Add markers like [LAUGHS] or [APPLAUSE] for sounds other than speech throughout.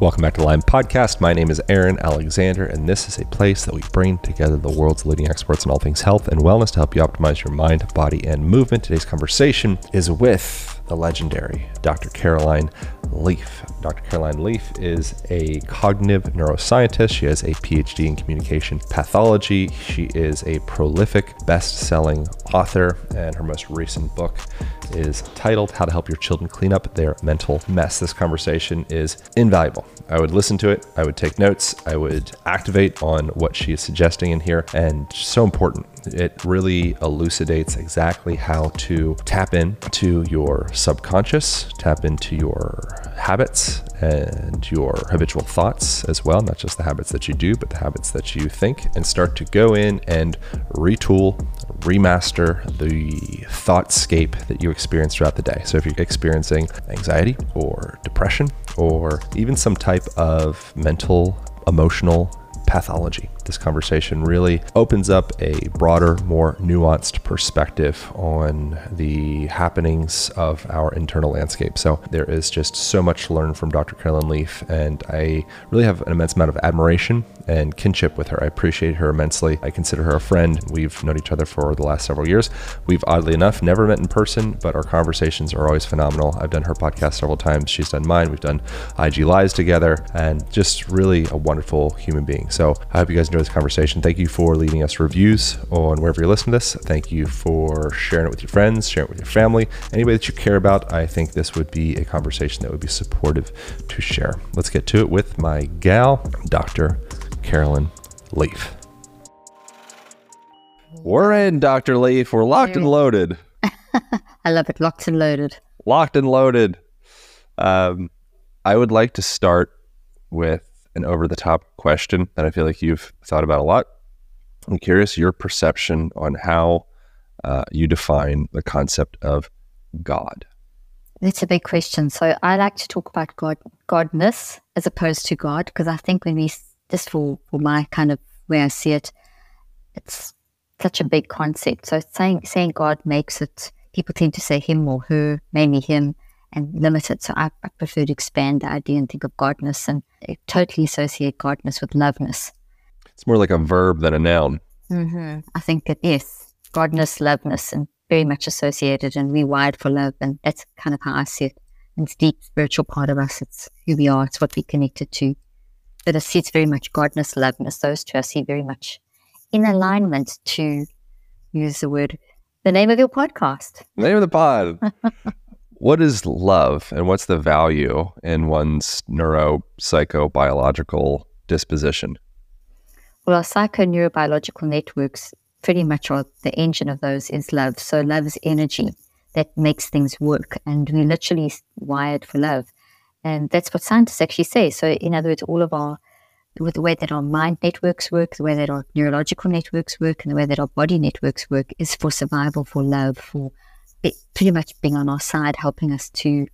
Welcome back to the Align Podcast. My name is Aaron Alexander, and this is a place that we bring together the world's leading experts in all things health and wellness to help you optimize your mind, body, and movement. Today's conversation is with the legendary Dr. Caroline Leaf. Dr. Caroline Leaf is a cognitive neuroscientist. She has a PhD in communication pathology. She is a prolific best selling author, and her most recent book is titled How to Help Your Children Clean Up Their Mental Mess. This conversation is invaluable. I would listen to it, I would take notes, I would activate on what she is suggesting in here, and so important. It really elucidates exactly how to tap into your subconscious, tap into your habits and your habitual thoughts as well, not just the habits that you do, but the habits that you think, and start to go in and retool, remaster the thoughtscape that you experience throughout the day. So if you're experiencing anxiety or depression or even some type of mental, emotional pathology. This conversation really opens up a broader, more nuanced perspective on the happenings of our internal landscape. So there is just so much to learn from Dr. Caroline Leaf, and I really have an immense amount of admiration and kinship with her. I appreciate her immensely. I consider her a friend. We've known each other for the last several years. We've oddly enough never met in person, but our conversations are always phenomenal. I've done her podcast several times. She's done mine. We've done IG Lives together, and just really a wonderful human being. So I hope you guys enjoy this conversation. Thank you for leaving us reviews on wherever you're listening to this. Thank you for sharing it with your friends, sharing it with your family, anybody that you care about. I think this would be a conversation that would be supportive to share. Let's get to it with my gal, Dr. Caroline Leaf. We're in, Dr. Leaf. We're locked and loaded. [LAUGHS] I love it. Locked and loaded. Locked and loaded. Um, I would like to start with an over the top question that I feel like you've thought about a lot. I'm curious your perception on how uh, you define the concept of God. That's a big question. So I like to talk about God, Godness as opposed to God, because I think when we, just for, for my kind of way I see it, it's such a big concept. So saying saying God makes it, people tend to say him or her, mainly him, and limited. So I, I prefer to expand the idea and think of godness and totally associate godness with loveness. It's more like a verb than a noun. Mm-hmm. I think that, yes, godness, loveness, and very much associated and rewired for love. And that's kind of how I see it. And it's deep spiritual part of us. It's who we are. It's what we connected to. But I see it's very much godness, loveness. Those two I see very much in alignment to use the word, the name of your podcast. The Name of the pod. [LAUGHS] what is love and what's the value in one's neuro psychobiological disposition? Well, psychoneurobiological networks pretty much are the engine of those is love. So love is energy that makes things work. And we're literally wired for love. And that's what scientists actually say. So in other words, all of our with the way that our mind networks work, the way that our neurological networks work, and the way that our body networks work is for survival, for love, for pretty much being on our side, helping us to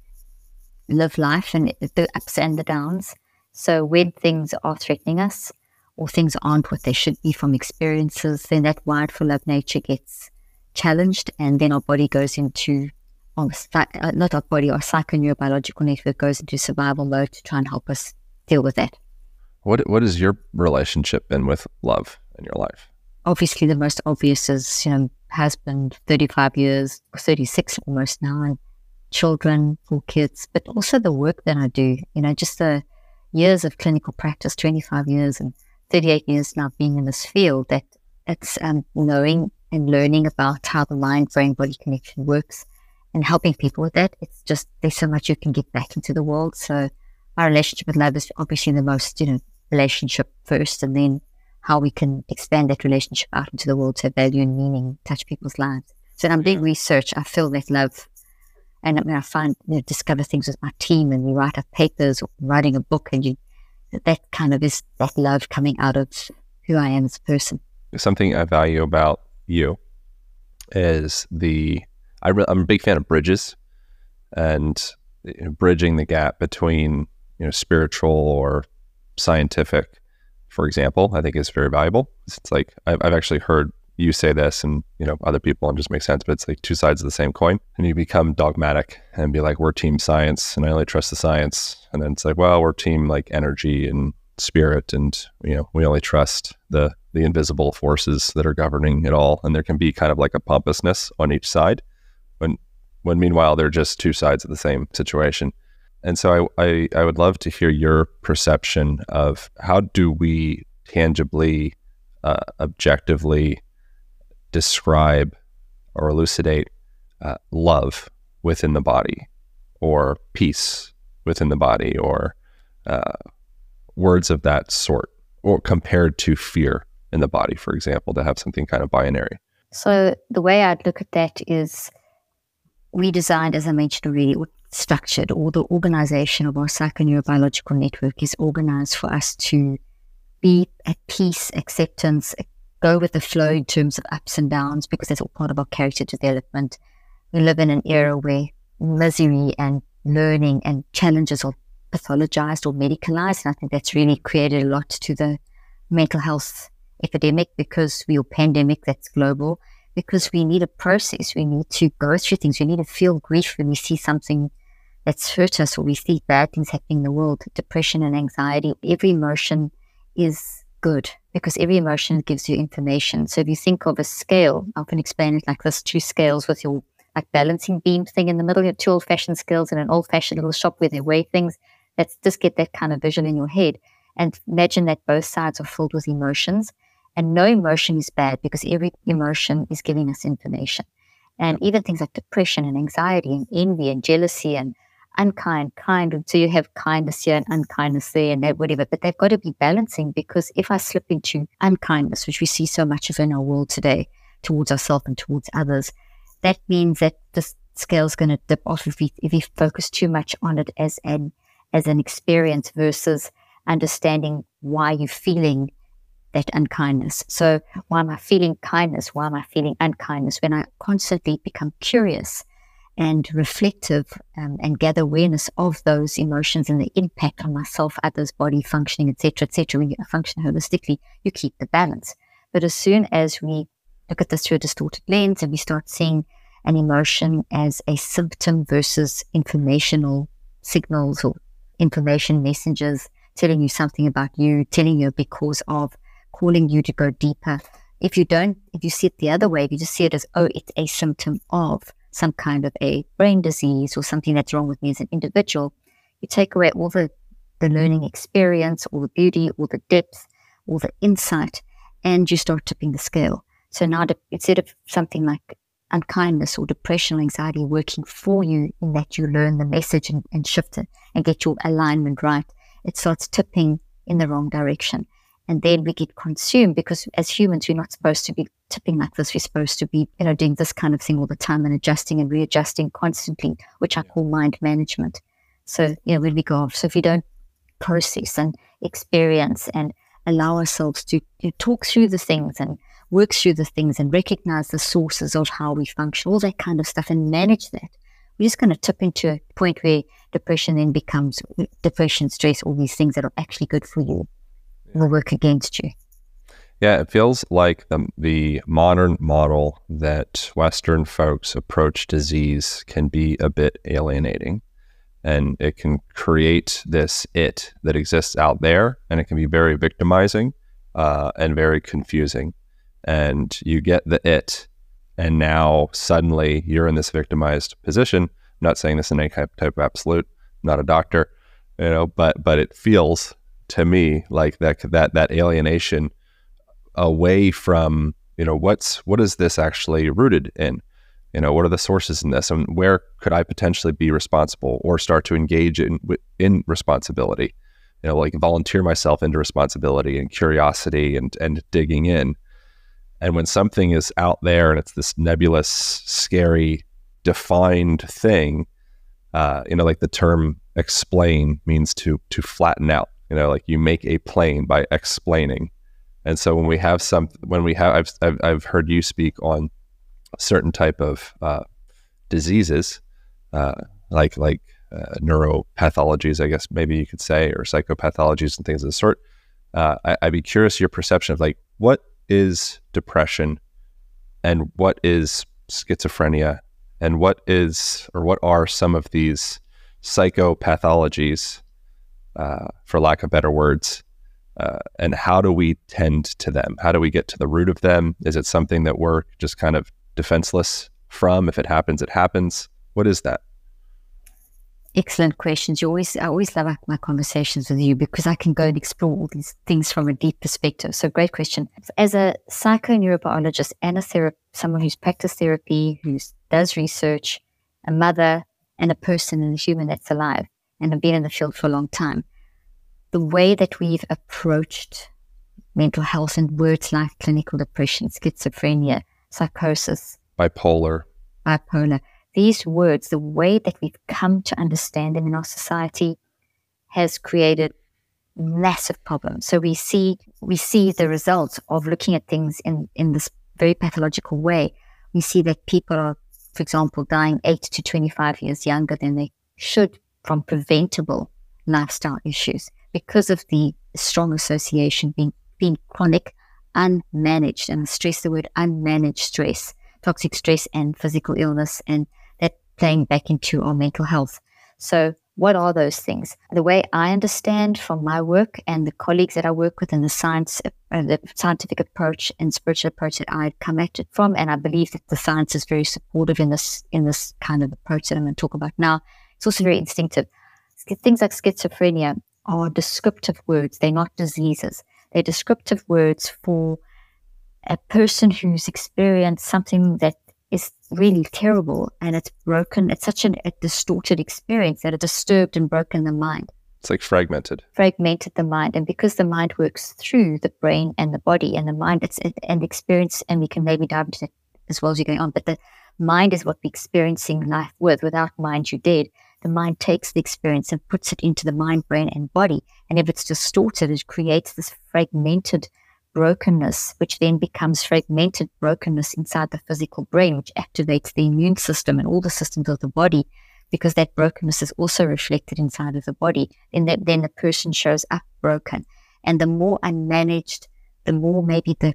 live life and the ups and the downs. So when things are threatening us or things aren't what they should be from experiences, then that wired for love nature gets challenged and then our body goes into almost uh, not our body, our psychoneurobiological network goes into survival mode to try and help us deal with that. What what has your relationship been with love in your life? Obviously the most obvious is, you know, husband, 35 years, 36 almost now, and children, four kids, but also the work that I do, you know, just the years of clinical practice, 25 years and 38 years now being in this field, that it's um, knowing and learning about how the mind brain body connection works and helping people with that. It's just, there's so much you can get back into the world. So my relationship with love is obviously the most, you know, relationship first and then how we can expand that relationship out into the world to have value and meaning, touch people's lives. So I'm mm-hmm. doing research. I feel that love, and when I find, you know, discover things with my team, and we write up papers or writing a book, and you, that kind of is that love coming out of who I am as a person. Something I value about you is the I am a big fan of bridges and you know, bridging the gap between you know spiritual or scientific for example, I think is very valuable. It's like I've, I've actually heard you say this and you know other people and just make sense but it's like two sides of the same coin. And you become dogmatic and be like we're team science and i only trust the science. And then it's like well we're team like energy and spirit and you know we only trust the the invisible forces that are governing it all. And there can be kind of like a pompousness on each side. When when meanwhile they're just two sides of the same situation and so I, I, I would love to hear your perception of how do we tangibly uh, objectively describe or elucidate uh, love within the body or peace within the body or uh, words of that sort or compared to fear in the body for example to have something kind of binary? So the way i'd look at that is we designed as i mentioned already structured or the organization of our psychoneurobiological network is organized for us to be at peace acceptance go with the flow in terms of ups and downs because that's all part of our character development. We live in an era where misery and learning and challenges are pathologized or medicalized. And I think that's really created a lot to the mental health epidemic because we are pandemic that's global, because we need a process. We need to go through things. We need to feel grief when we see something that's hurt us or we see bad things happening in the world, depression and anxiety. Every emotion is good because every emotion gives you information. So if you think of a scale, I can explain it like this two scales with your like balancing beam thing in the middle, your two old fashioned scales in an old fashioned little shop where they weigh things. Let's just get that kind of vision in your head. And imagine that both sides are filled with emotions. And no emotion is bad because every emotion is giving us information. And even things like depression and anxiety and envy and jealousy and unkind, kind. So you have kindness here and unkindness there and that, whatever. But they've got to be balancing because if I slip into unkindness, which we see so much of in our world today towards ourselves and towards others, that means that the scale is going to dip off if we, if we focus too much on it as an, as an experience versus understanding why you're feeling that unkindness. So why am I feeling kindness? Why am I feeling unkindness? When I constantly become curious and reflective um, and gather awareness of those emotions and the impact on myself, others, body functioning, etc., etc. When you function holistically, you keep the balance. But as soon as we look at this through a distorted lens and we start seeing an emotion as a symptom versus informational signals or information messengers telling you something about you, telling you because of, calling you to go deeper. If you don't, if you see it the other way, if you just see it as, oh, it's a symptom of, some kind of a brain disease or something that's wrong with me as an individual, you take away all the, the learning experience, all the beauty, all the depth, all the insight, and you start tipping the scale. So now, to, instead of something like unkindness or depression or anxiety working for you in that you learn the message and, and shift it and get your alignment right, it starts tipping in the wrong direction. And then we get consumed because as humans, we're not supposed to be tipping like this. We're supposed to be, you know, doing this kind of thing all the time and adjusting and readjusting constantly, which I call mind management. So, you know, when we go off, so if we don't process and experience and allow ourselves to you know, talk through the things and work through the things and recognize the sources of how we function, all that kind of stuff and manage that, we're just going to tip into a point where depression then becomes depression, stress, all these things that are actually good for you will work against you. Yeah, it feels like the, the modern model that Western folks approach disease can be a bit alienating. And it can create this it that exists out there, and it can be very victimizing uh, and very confusing. And you get the it, and now suddenly you're in this victimized position. I'm not saying this in any type of absolute, I'm not a doctor, you know, but but it feels to me like that that that alienation away from you know what's what is this actually rooted in? You know what are the sources in this? And where could i potentially be responsible or start to engage in in responsibility? You know like volunteer myself into responsibility and curiosity and and digging in. And when something is out there and it's this nebulous scary defined thing uh, you know like the term explain means to to flatten out you know, like you make a plane by explaining. And so when we have some, when we have, I've, I've, I've heard you speak on certain type of uh, diseases, uh, like like uh, neuropathologies, I guess maybe you could say, or psychopathologies and things of the sort. Uh, I, would be curious your perception of like what is depression and what is schizophrenia and what is or what are some of these psychopathologies, uh, for lack of better words, uh, and how do we tend to them? How do we get to the root of them? Is it something that we're just kind of defenseless from? If it happens, it happens. What is that? Excellent questions. You always, I always love my conversations with you because I can go and explore all these things from a deep perspective. So, great question. As a psychoneurobiologist and a therapist, someone who's practiced therapy, who does research, a mother, and a person and a human that's alive, and have been in the field for a long time, the way that we've approached mental health and words like clinical depression, schizophrenia, psychosis, bipolar, bipolar these words, the way that we've come to understand them in our society, has created massive problems. So we see we see the results of looking at things in, in this very pathological way. We see that people are, for example, dying eight to twenty five years younger than they should from preventable lifestyle issues because of the strong association being being chronic, unmanaged, and stress the word unmanaged stress, toxic stress and physical illness and that playing back into our mental health. So, what are those things? The way I understand from my work and the colleagues that I work with and the science, uh, the scientific approach and spiritual approach that I come at it from, and I believe that the science is very supportive in this in this kind of approach that I'm going to talk about now. It's also very instinctive. Things like schizophrenia are descriptive words; they're not diseases. They're descriptive words for a person who's experienced something that is really terrible and it's broken. It's such an, a distorted experience that it disturbed and broken the mind. It's like fragmented. Fragmented the mind. And because the mind works through the brain and the body and the mind, it's an experience, and we can maybe dive into it as well as you're going on, but the mind is what we're experiencing life with. Without mind, you're dead. The mind takes the experience and puts it into the mind, brain, and body. And if it's distorted, it creates this fragmented brokenness, which then becomes fragmented brokenness inside the physical brain, which activates the immune system and all the systems of the body, because that brokenness is also reflected inside of the body. Then, that, then the person shows up broken. And the more unmanaged, the more maybe the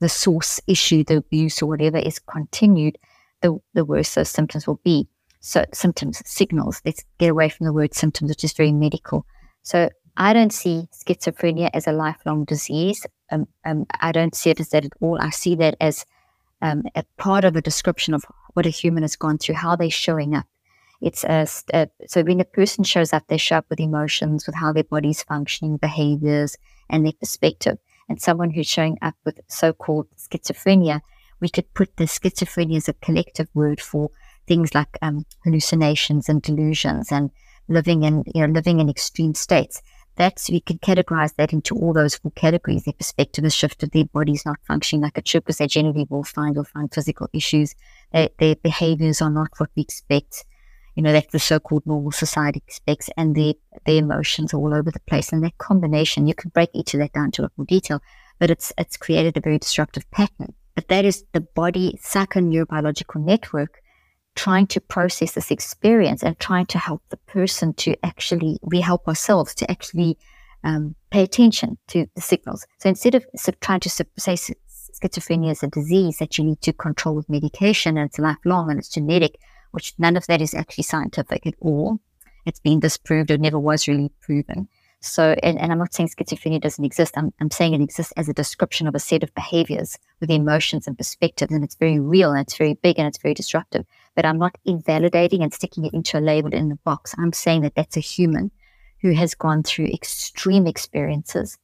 the source issue, the abuse or whatever is continued, the, the worse those symptoms will be. So symptoms, signals. Let's get away from the word symptoms, which is very medical. So I don't see schizophrenia as a lifelong disease. Um, um, I don't see it as that at all. I see that as um, a part of a description of what a human has gone through, how they're showing up. It's a, a, so when a person shows up, they show up with emotions, with how their body's functioning, behaviors, and their perspective. And someone who's showing up with so-called schizophrenia, we could put the schizophrenia as a collective word for things like um, hallucinations and delusions and living in you know living in extreme states that's we can categorize that into all those four categories. Their perspective has shifted, their body's not functioning like it should because they generally will find will find physical issues. They, their behaviors are not what we expect. You know, that the so-called normal society expects, and their their emotions are all over the place. And that combination, you can break each of that down to a more detail, but it's it's created a very disruptive pattern. But that is the body psychoneurobiological network trying to process this experience and trying to help the person to actually, we help ourselves to actually um, pay attention to the signals. So instead of trying to say schizophrenia is a disease that you need to control with medication and it's lifelong and it's genetic, which none of that is actually scientific at all. It's been disproved or never was really proven. So, and, and I'm not saying schizophrenia doesn't exist. I'm, I'm saying it exists as a description of a set of behaviors with emotions and perspectives, and it's very real and it's very big and it's very disruptive. But I'm not invalidating and sticking it into a label in the box. I'm saying that that's a human who has gone through extreme experiences.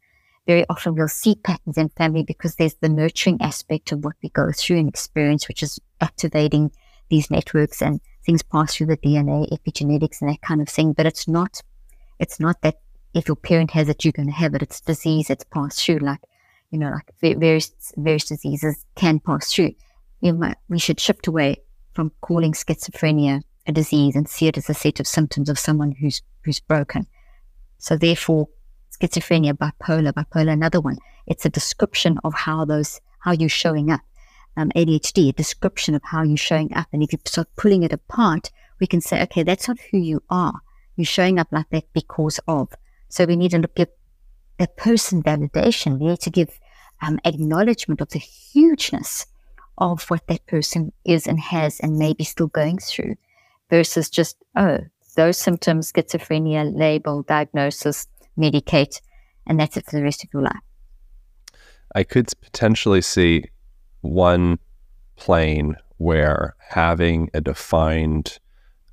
Very often we'll see patterns in family because there's the nurturing aspect of what we go through and experience, which is activating these networks and things pass through the DNA, epigenetics, and that kind of thing. But it's not, it's not that if your parent has it, you're going to have it. It's disease. It's passed through. Like, you know, like various, various diseases can pass through. We should shift away from calling schizophrenia a disease and see it as a set of symptoms of someone who's, who's broken. So therefore, schizophrenia, bipolar, bipolar, another one. It's a description of how those, how you're showing up. Um, ADHD, a description of how you're showing up. And if you start pulling it apart, we can say, okay, that's not who you are. You're showing up like that because of. So we need to give a person validation. We need to give um, acknowledgement of the hugeness of what that person is and has and maybe still going through versus just, oh, those symptoms, schizophrenia, label, diagnosis, medicate, and that's it for the rest of your life. I could potentially see one plane where having a defined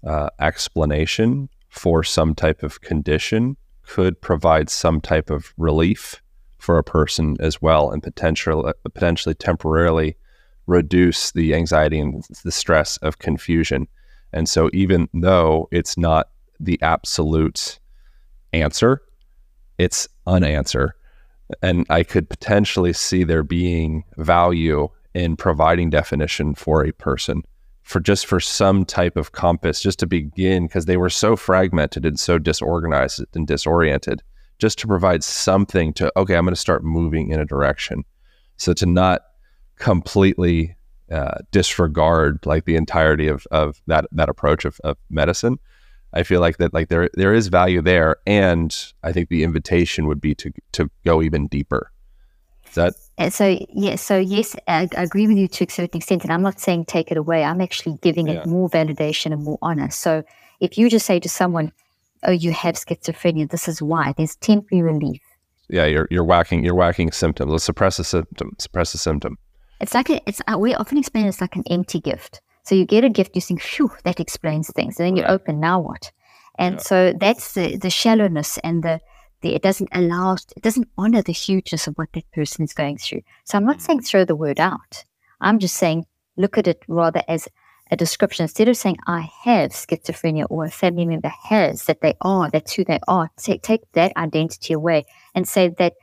uh, explanation for some type of condition could provide some type of relief for a person as well and potentially potentially temporarily reduce the anxiety and the stress of confusion. And so even though it's not the absolute answer, it's an answer. And I could potentially see there being value in providing definition for a person for just for some type of compass just to begin because they were so fragmented and so disorganized and disoriented just to provide something to okay i'm going to start moving in a direction. So to not completely uh, disregard like the entirety of, of that that approach of, of medicine i feel like that like there there is value there and i think the invitation would be to to go even deeper. Is that and so yeah, so yes, I, I, agree with you to a certain extent, and I'm not saying take it away. I'm actually giving yeah. it more validation and more honor. So if you just say to someone, "Oh, you have schizophrenia. This is why." There's temporary relief. Yeah, you're you're whacking you're whacking symptoms. Let's suppress a symptom. Suppress a symptom. It's like a, it's uh, we often explain it's like an empty gift. So you get a gift, you think, "Phew, that explains things," and then you open. Now what? And yeah. so that's the the shallowness and the it doesn't allow, it doesn't honor the hugeness of what that person is going through. So I'm not mm. saying throw the word out. I'm just saying look at it rather as a description. Instead of saying I have schizophrenia or a family member has, that they are, that's who they are, take, take that identity away and say that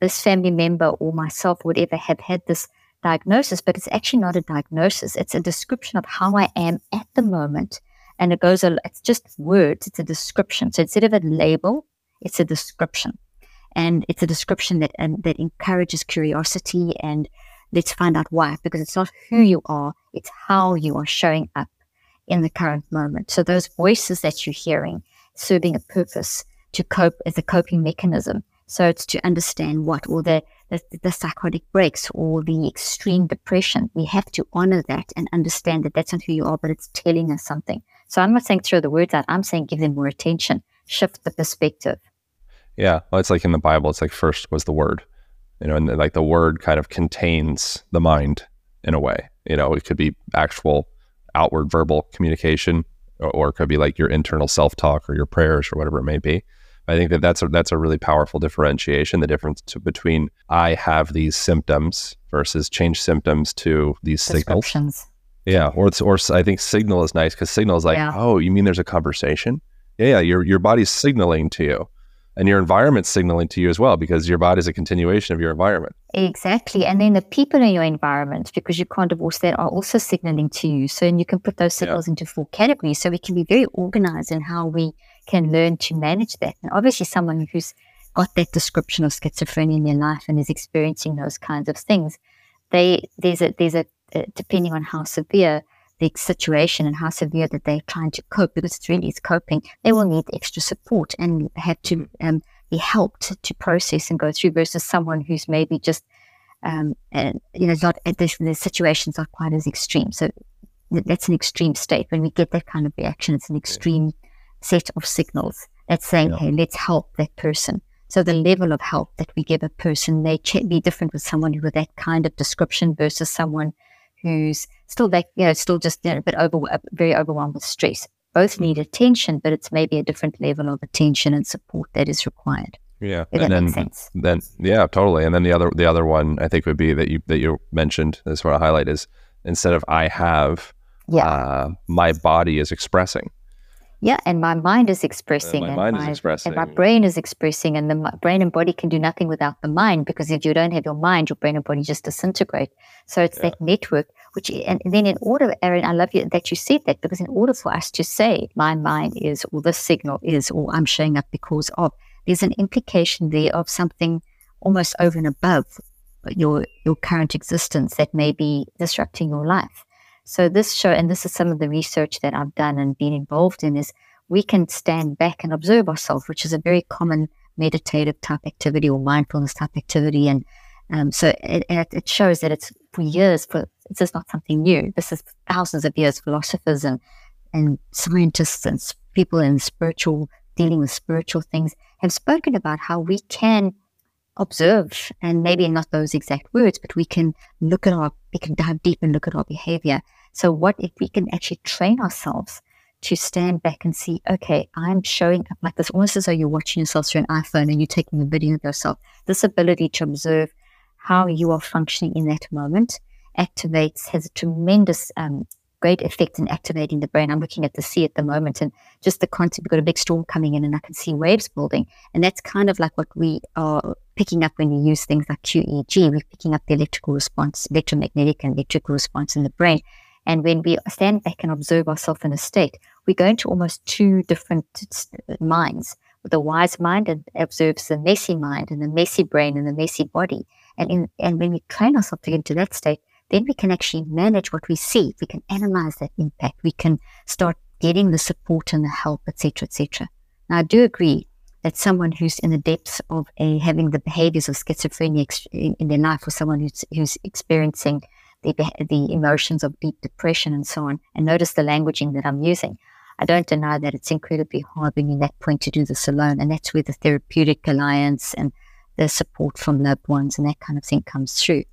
this family member or myself, would ever have had this diagnosis, but it's actually not a diagnosis. It's a description of how I am at the moment. And it goes, it's just words, it's a description. So instead of a label, it's a description. And it's a description that and that encourages curiosity and let's find out why. Because it's not who you are, it's how you are showing up in the current moment. So those voices that you're hearing serving a purpose to cope as a coping mechanism. So it's to understand what, or the, the, the psychotic breaks, or the extreme depression. We have to honor that and understand that that's not who you are, but it's telling us something. So I'm not saying throw the words out. I'm saying give them more attention, shift the perspective. Yeah, well, it's like in the Bible. It's like first was the Word, you know, and like the Word kind of contains the mind in a way. You know, it could be actual outward verbal communication, or, or it could be like your internal self talk or your prayers or whatever it may be. I think that that's a, that's a really powerful differentiation. The difference to, between I have these symptoms versus change symptoms to these signals. Yeah, or or I think signal is nice because signal is like, yeah. oh, you mean there's a conversation? Yeah, yeah, your your body's signaling to you and your environment signaling to you as well because your body is a continuation of your environment. Exactly. And then the people in your environment, because you can't divorce that, are also signaling to you. So and you can put those signals yeah. into four categories. So we can be very organized in how we can learn to manage that. And obviously someone who's got that description of schizophrenia in their life and is experiencing those kinds of things, they there's a there's a uh, depending on how severe the situation and how severe that they're trying to cope, because it's really is coping, they will need extra support and have to um, be helped to process and go through versus someone who's maybe just, um, and, you know, not the, the situation's not quite as extreme. So that's an extreme state. When we get that kind of reaction, it's an extreme yeah. set of signals that's saying, yeah. hey, let's help that person. So the level of help that we give a person may be different with someone with that kind of description versus someone who's still that, you know, still just you know, a bit over, very overwhelmed with stress. Both mm. need attention, but it's maybe a different level of attention and support that is required. Yeah, if and then, then yeah, totally. And then the other the other one I think would be that you that you mentioned. That's what I highlight is instead of I have, yeah, uh, my body is expressing. Yeah, and my mind is expressing, and my and mind my, is expressing, and my brain is expressing, and the brain and body can do nothing without the mind because if you don't have your mind, your brain and body just disintegrate. So it's yeah. that network. Which and then in order, Aaron, I love you that you said that because in order for us to say my mind is, or this signal is, or I'm showing up because of, there's an implication there of something almost over and above your your current existence that may be disrupting your life. So this show, and this is some of the research that I've done and been involved in, is we can stand back and observe ourselves, which is a very common meditative type activity or mindfulness type activity. And um, so it, it, shows that it's for years, for this is not something new. This is thousands of years, philosophers and, and scientists and people in spiritual, dealing with spiritual things have spoken about how we can observe and maybe not those exact words, but we can look at our, we can dive deep and look at our behavior. So what if we can actually train ourselves to stand back and see, okay, I'm showing up like this, almost as though you're watching yourself through an iPhone and you're taking a video of yourself. This ability to observe how you are functioning in that moment activates, has a tremendous, um, great effect in activating the brain. I'm looking at the sea at the moment and just the concept, we've got a big storm coming in and I can see waves building. And that's kind of like what we are picking up when we use things like QEEG. We're picking up the electrical response, electromagnetic and electrical response in the brain. And when we stand back and observe ourselves in a state, we go into almost two different minds. The wise mind observes the messy mind and the messy brain and the messy body. And, in, and when we train ourselves to get into that state, then we can actually manage what we see. We can analyze that impact. We can start getting the support and the help, etc., etc. Now, I do agree that someone who's in the depths of a, having the behaviors of schizophrenia in, in their life, or someone who's, who's experiencing the, the emotions of deep depression and so on, and notice the languaging that I'm using. I don't deny that it's incredibly hard when you're that point to do this alone. And that's where the therapeutic alliance and the support from loved ones and that kind of thing comes through.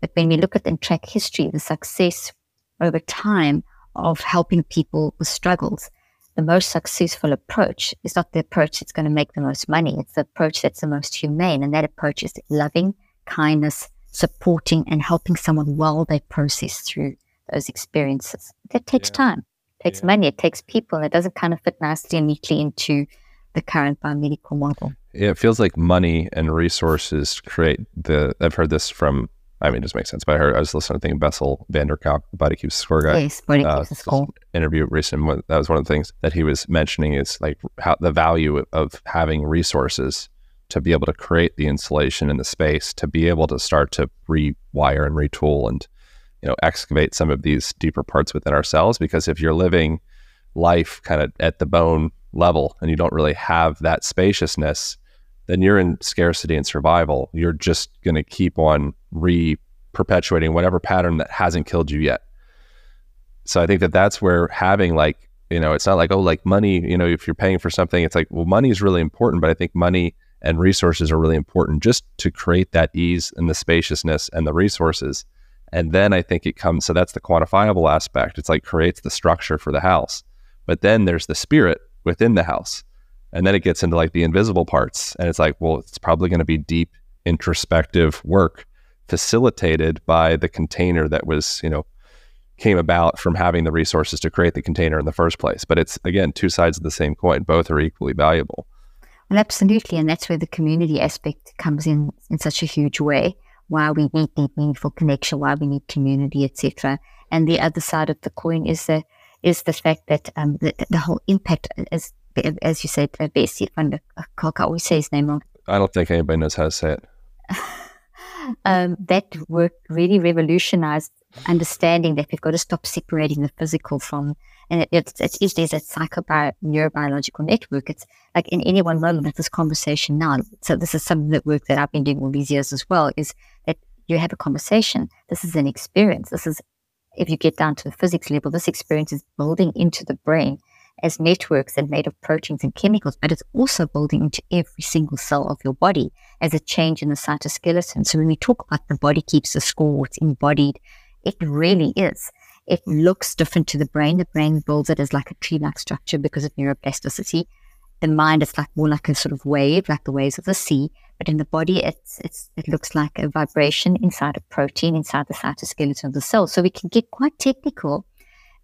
But when we look at and track history, the success over time of helping people with struggles, the most successful approach is not the approach that's going to make the most money. It's the approach that's the most humane. And that approach is loving, kindness, supporting, and helping someone while they process through those experiences. That takes yeah. time, it takes yeah. money, it takes people, and it doesn't kind of fit nicely and neatly into the current biomedical model. It feels like money and resources create the. I've heard this from I mean, it just makes sense. But I heard I was listening to thing Bessel van der Kolk, Body Keeps Score guy. Yes, Body uh, Keeps Score. Interview recent. That was one of the things that he was mentioning is like how the value of having resources to be able to create the insulation in the space, to be able to start to rewire and retool and you know excavate some of these deeper parts within ourselves. Because if you're living life kind of at the bone level and you don't really have that spaciousness, then you're in scarcity and survival. You're just going to keep on re perpetuating whatever pattern that hasn't killed you yet. So I think that that's where having like, you know, it's not like, oh, like money, you know, if you're paying for something, it's like, well, money is really important, but I think money and resources are really important just to create that ease and the spaciousness and the resources. And then I think it comes, so that's the quantifiable aspect. It's like creates the structure for the house. But then there's the spirit within the house. And then it gets into like the invisible parts. And it's like, well, it's probably going to be deep introspective work facilitated by the container that was, you know, came about from having the resources to create the container in the first place. But it's again two sides of the same coin. Both are equally valuable. Well, absolutely, and that's where the community aspect comes in in such a huge way. Why we need deep, meaningful connection, why we need community, etc. And the other side of the coin is the is the fact that um, the, the whole impact is as you said, uh, Bessie van der Kolk, I always say his name wrong. I don't think anybody knows how to say it. [LAUGHS] um, that work really revolutionized understanding that we've got to stop separating the physical from, and it, it, it is there's a psychobi- neurobiological network. It's like in any one moment of this conversation now. So this is some of the work that I've been doing all these years as well. Is that you have a conversation. This is an experience. This is if you get down to the physics level, this experience is building into the brain as networks and made of proteins and chemicals, but it's also building into every single cell of your body as a change in the cytoskeleton. So when we talk about the body keeps the score, it's embodied, it really is. It looks different to the brain. The brain builds it as like a tree-like structure because of neuroplasticity. The mind is like more like a sort of wave, like the waves of the sea. But in the body, it's, it's, it looks like a vibration inside a protein, inside the cytoskeleton of the cell. So we can get quite technical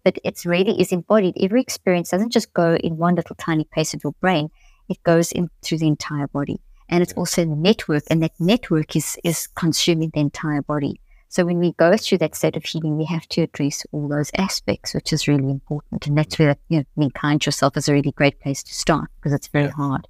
but it's really is embodied. Every experience doesn't just go in one little tiny place of your brain, it goes in through the entire body. And it's also in the network, and that network is, is consuming the entire body. So when we go through that state of healing, we have to address all those aspects, which is really important. And that's mm. where, you know, being kind to yourself is a really great place to start because it's very yeah. hard.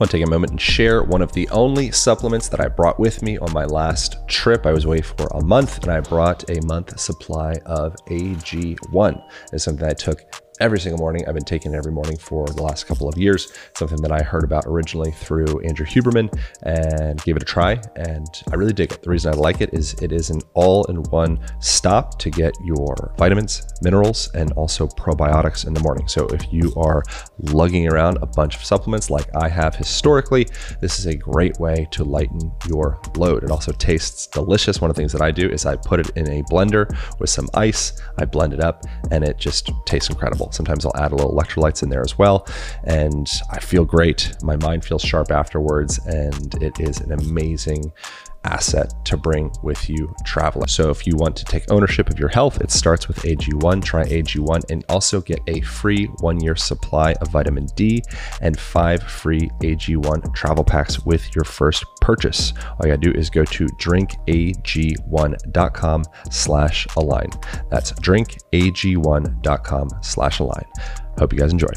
Want to take a moment and share one of the only supplements that I brought with me on my last trip. I was away for a month and I brought a month supply of AG1. It's something I took every single morning. I've been taking it every morning for the last couple of years. Something that I heard about originally through Andrew Huberman and gave it a try. And I really dig it. The reason I like it is it is an all in one stop to get your vitamins, minerals, and also probiotics in the morning. So if you are lugging around a bunch of supplements like I have historically, this is a great way to lighten your load. It also tastes delicious. One of the things that I do is I put it in a blender with some ice, I blend it up, and it just tastes incredible. Sometimes I'll add a little electrolytes in there as well, and I feel great. My mind feels sharp afterwards, and it is an amazing asset to bring with you traveling. So if you want to take ownership of your health, it starts with AG1. Try AG1 and also get a free one year supply of vitamin D and five free AG1 travel packs with your first purchase. All you gotta do is go to drinkag1.com slash align. That's drinkag1.com slash align. Hope you guys enjoy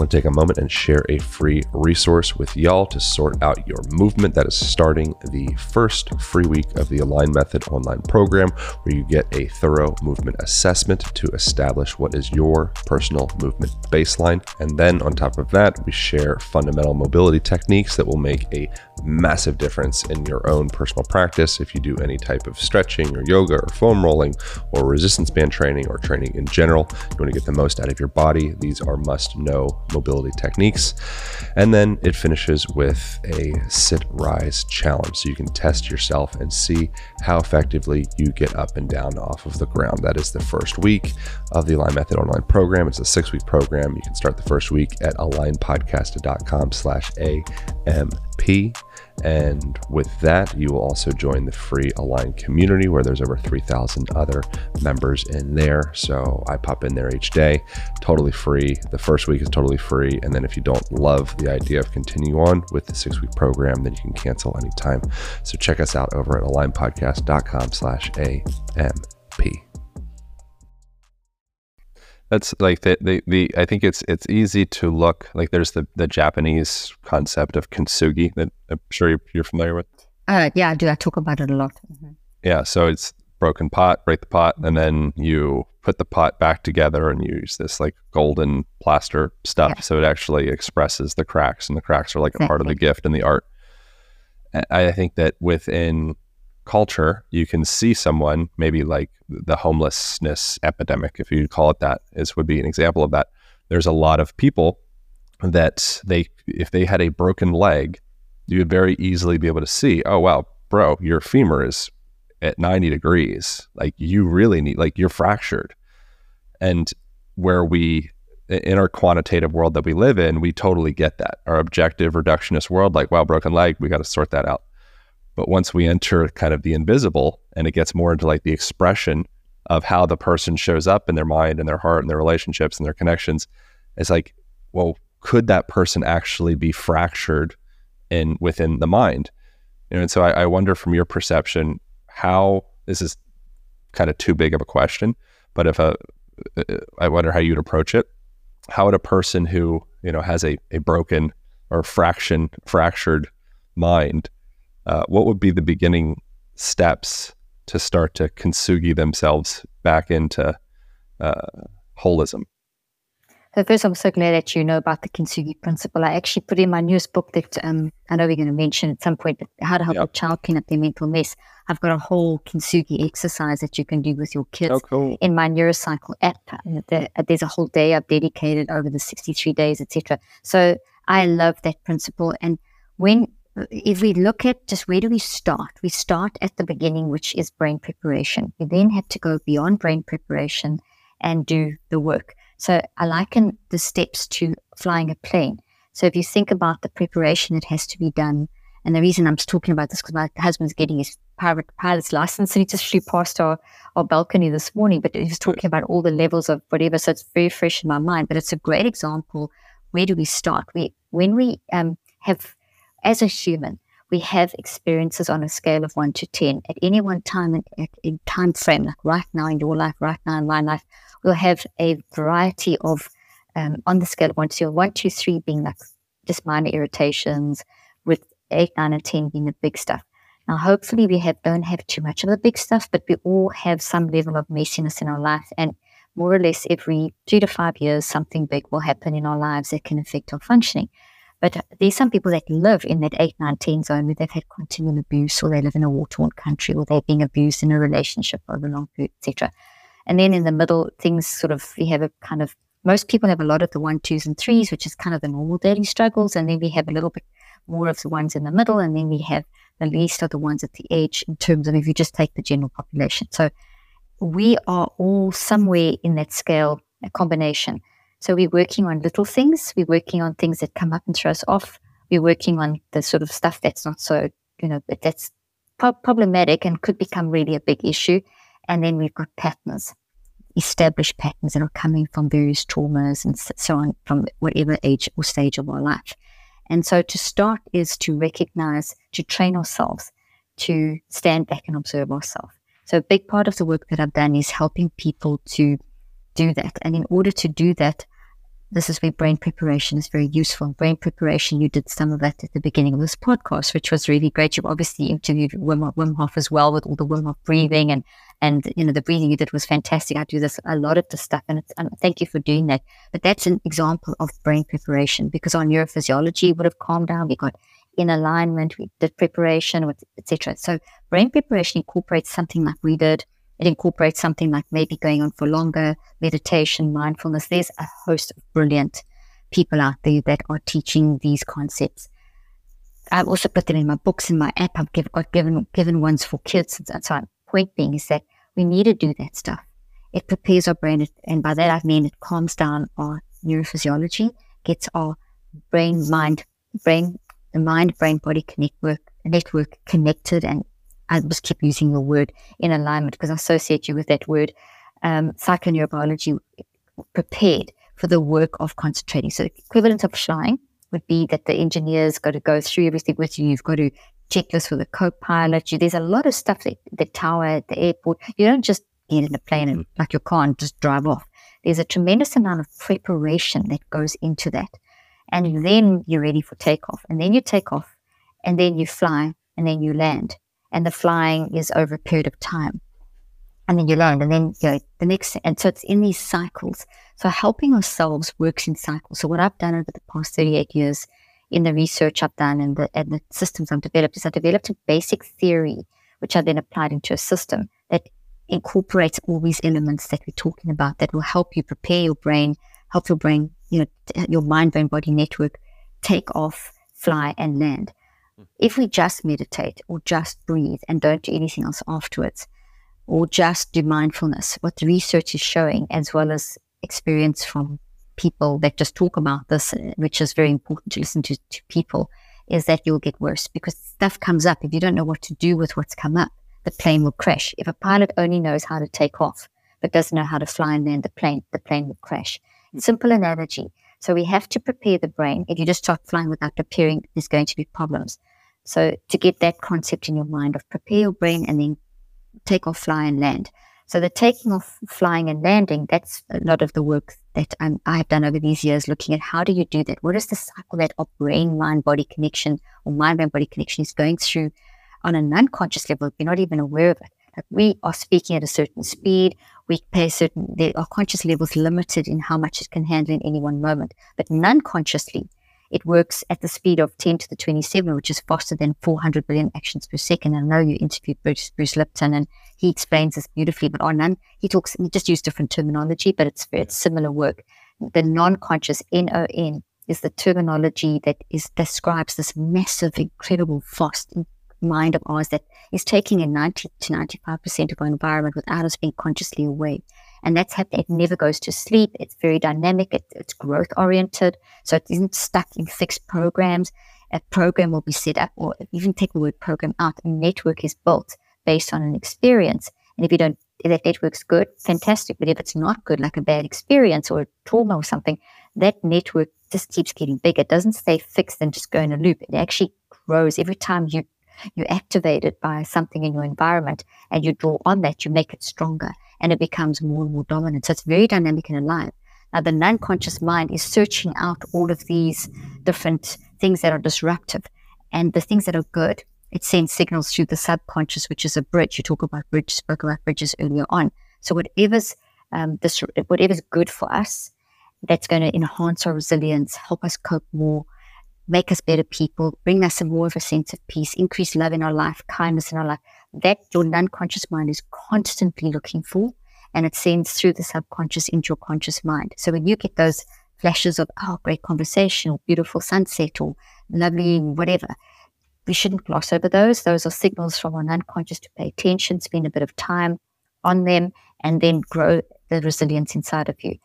want to take a moment and share a free resource with y'all to sort out your movement that is starting the first free week of the Align Method online program, where you get a thorough movement assessment to establish what is your personal movement baseline. And then on top of that, we share fundamental mobility techniques that will make a massive difference in your own personal practice if you do any type of stretching or yoga or foam rolling or resistance band training or training in general. You want to get the most out of your body. These are must know mobility techniques. And then it finishes with a sit rise challenge. So you can test yourself and see how effectively you get up and down off of the ground. That is the first week of the Align Method online program. It's a six week program. You can start the first week at alignpodcast.com slash AMP. And with that, you will also join the free Align community where there's over 3,000 other members in there. So I pop in there each day, totally free. The first week is totally free. And then if you don't love the idea of continue on with the six week program, then you can cancel anytime. So check us out over at alignpodcast.com slash AMP that's like the, the, the I think it's it's easy to look like there's the the Japanese concept of kintsugi that I'm sure you're, you're familiar with. Uh, yeah, I do. I talk about it a lot. Mm-hmm. Yeah, so it's broken pot, break the pot, and then you put the pot back together and use this like golden plaster stuff yeah. so it actually expresses the cracks, and the cracks are like exactly. a part of the gift and the art. I think that within culture, you can see someone, maybe like the homelessness epidemic, if you call it that, is would be an example of that. There's a lot of people that they, if they had a broken leg, you would very easily be able to see, oh wow, bro, your femur is at 90 degrees. Like you really need, like you're fractured. And where we, in our quantitative world that we live in, we totally get that. Our objective reductionist world, like, wow, broken leg, we got to sort that out. But once we enter kind of the invisible and it gets more into like the expression of how the person shows up in their mind and their heart and their relationships and their connections, it's like, well, could that person actually be fractured in within the mind? You know, and so I, I wonder from your perception how this is kind of too big of a question, but if a I wonder how you'd approach it. How would a person who you know has a, a broken or fraction fractured mind uh, what would be the beginning steps to start to kintsugi themselves back into uh, holism? So first, I'm so glad that you know about the kintsugi principle. I actually put in my newest book that um, I know we're going to mention at some point, how to help yep. a child clean up their mental mess. I've got a whole kintsugi exercise that you can do with your kids oh, cool. in my neurocycle app. Uh, there's a whole day I've dedicated over the 63 days, etc. So I love that principle. And when if we look at just where do we start? We start at the beginning, which is brain preparation. We then have to go beyond brain preparation and do the work. So I liken the steps to flying a plane. So if you think about the preparation that has to be done, and the reason I'm talking about this because my husband's getting his pilot's license and he just flew past our, our balcony this morning, but he was talking about all the levels of whatever. So it's very fresh in my mind, but it's a great example. Where do we start? We, when we um, have as a human, we have experiences on a scale of one to 10 at any one time in, in time frame, like right now in your life, right now in my life, we'll have a variety of, um, on the scale of one to one, two, three being like just minor irritations, with eight, nine, and 10 being the big stuff. Now, hopefully, we have don't have too much of the big stuff, but we all have some level of messiness in our life, and more or less every three to five years, something big will happen in our lives that can affect our functioning. But uh, there's some people that live in that 8, 9, 10 zone where they've had continual abuse or they live in a war-torn country or they're being abused in a relationship over a long period, etc. And then in the middle, things sort of, we have a kind of, most people have a lot of the one, twos and threes, which is kind of the normal daily struggles. And then we have a little bit more of the ones in the middle. And then we have the least of the ones at the edge in terms of if you just take the general population. So we are all somewhere in that scale, a combination. So we're working on little things. We're working on things that come up and throw us off. We're working on the sort of stuff that's not so, you know, that's pro- problematic and could become really a big issue. And then we've got patterns, established patterns that are coming from various traumas and so on from whatever age or stage of our life. And so to start is to recognize, to train ourselves to stand back and observe ourselves. So a big part of the work that I've done is helping people to do that. And in order to do that, this is where brain preparation is very useful. Brain preparation, you did some of that at the beginning of this podcast, which was really great. You obviously interviewed Wim, Wim Hof as well with all the Wim Hof breathing and, and, you know, the breathing you did was fantastic. I do this, a lot of the stuff and, and thank you for doing that. But that's an example of brain preparation because our neurophysiology would have calmed down. We got in alignment, we did preparation, with etc. So brain preparation incorporates something like we did it incorporates something like maybe going on for longer, meditation, mindfulness. There's a host of brilliant people out there that are teaching these concepts. I've also put them in my books, in my app. I've give, got given given ones for kids. And so, point being is that we need to do that stuff. It prepares our brain, and by that I mean it calms down our neurophysiology, gets our brain, mind, brain, the mind, brain, body network network connected and I just keep using the word in alignment because I associate you with that word, um, psychoneurobiology prepared for the work of concentrating. So the equivalent of flying would be that the engineers got to go through everything with you. You've got to checklist with a co-pilot. You, there's a lot of stuff that the tower at the airport. You don't just get in a plane and like your car and just drive off. There's a tremendous amount of preparation that goes into that. And then you're ready for takeoff. And then you take off and then you fly and then you land and the flying is over a period of time. And then you learn, and then you know, the next, and so it's in these cycles. So helping ourselves works in cycles. So what I've done over the past 38 years in the research I've done and the, and the systems I've developed is I've developed a basic theory, which I've then applied into a system that incorporates all these elements that we're talking about that will help you prepare your brain, help your brain, you know, your mind, brain, body network take off, fly, and land. If we just meditate or just breathe and don't do anything else afterwards, or just do mindfulness, what the research is showing, as well as experience from people that just talk about this, uh, which is very important to listen to, to people, is that you'll get worse because stuff comes up. If you don't know what to do with what's come up, the plane will crash. If a pilot only knows how to take off, but doesn't know how to fly and land the plane, the plane will crash. Mm. Simple analogy. So we have to prepare the brain. If you just start flying without preparing, there's going to be problems. So to get that concept in your mind of prepare your brain and then take off, fly and land. So the taking off, flying and landing, that's a lot of the work that I've done over these years, looking at how do you do that? What is the cycle that our brain, mind, body connection or mind, brain, body connection is going through on an unconscious level? We're not even aware of it. Like we are speaking at a certain speed. We pay certain, our conscious level is limited in how much it can handle in any one moment. But non-consciously, it works at the speed of 10 to the 27, which is faster than 400 billion actions per second. I know you interviewed Bruce, Bruce Lipton and he explains this beautifully, but on he talks, he just used different terminology, but it's, it's similar work. The non-conscious NON is the terminology that is describes this massive, incredible, fast mind of ours that is taking in 90 to 95% of our environment without us being consciously aware. And that's happening. It never goes to sleep. It's very dynamic. It, it's growth oriented. So it isn't stuck in fixed programs. A program will be set up, or even take the word program out. A network is built based on an experience. And if you don't, if that network's good, fantastic. But if it's not good, like a bad experience or a trauma or something, that network just keeps getting bigger. It doesn't stay fixed and just go in a loop. It actually grows every time you you activate it by something in your environment and you draw on that, you make it stronger and it becomes more and more dominant. So it's very dynamic and alive. Now, the non conscious mind is searching out all of these different things that are disruptive and the things that are good it sends signals through the subconscious, which is a bridge. You talk about bridge, spoke about bridges earlier on. So whatever's um, this, whatever's good for us, that's going to enhance our resilience, help us cope more, make us better people, bring us a more of a sense of peace, increase love in our life, kindness in our life. That your unconscious mind is constantly looking for, and it sends through the subconscious into your conscious mind. So when you get those flashes of oh, great conversation, or beautiful sunset, or lovely whatever, we shouldn't gloss over those. Those are signals from our unconscious to pay attention, spend a bit of time on them, and then grow the resilience inside of you.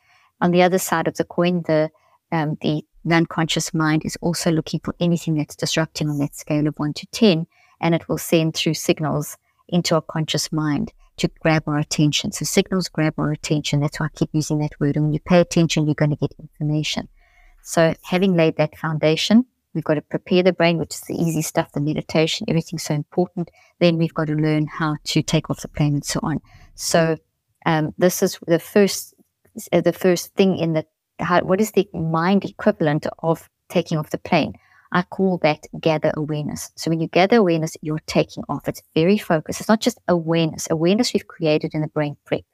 On the other side of the coin, the um, the unconscious mind is also looking for anything that's disrupting on that scale of one to ten, and it will send through signals into our conscious mind to grab our attention. So signals grab our attention. That's why I keep using that word. And when you pay attention, you're going to get information. So having laid that foundation, we've got to prepare the brain, which is the easy stuff, the meditation, everything's so important. Then we've got to learn how to take off the plane and so on. So um, this is the first, uh, the first thing in the how, what is the mind equivalent of taking off the plane? I call that gather awareness. So when you gather awareness, you're taking off. It's very focused. It's not just awareness. Awareness we've created in the brain prep.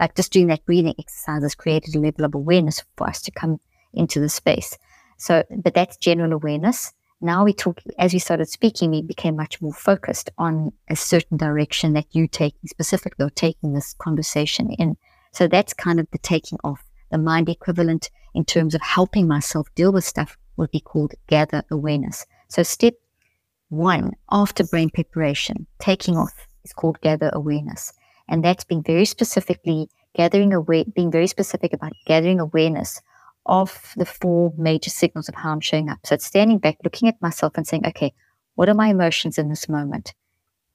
Like just doing that breathing exercise has created a level of awareness for us to come into the space. So, but that's general awareness. Now we talk, as we started speaking, we became much more focused on a certain direction that you're taking specifically or taking this conversation in. So that's kind of the taking off. The mind equivalent in terms of helping myself deal with stuff would be called gather awareness. So step one after brain preparation, taking off is called gather awareness. And that's being very specifically gathering away, being very specific about gathering awareness of the four major signals of how I'm showing up. So it's standing back, looking at myself and saying, okay, what are my emotions in this moment?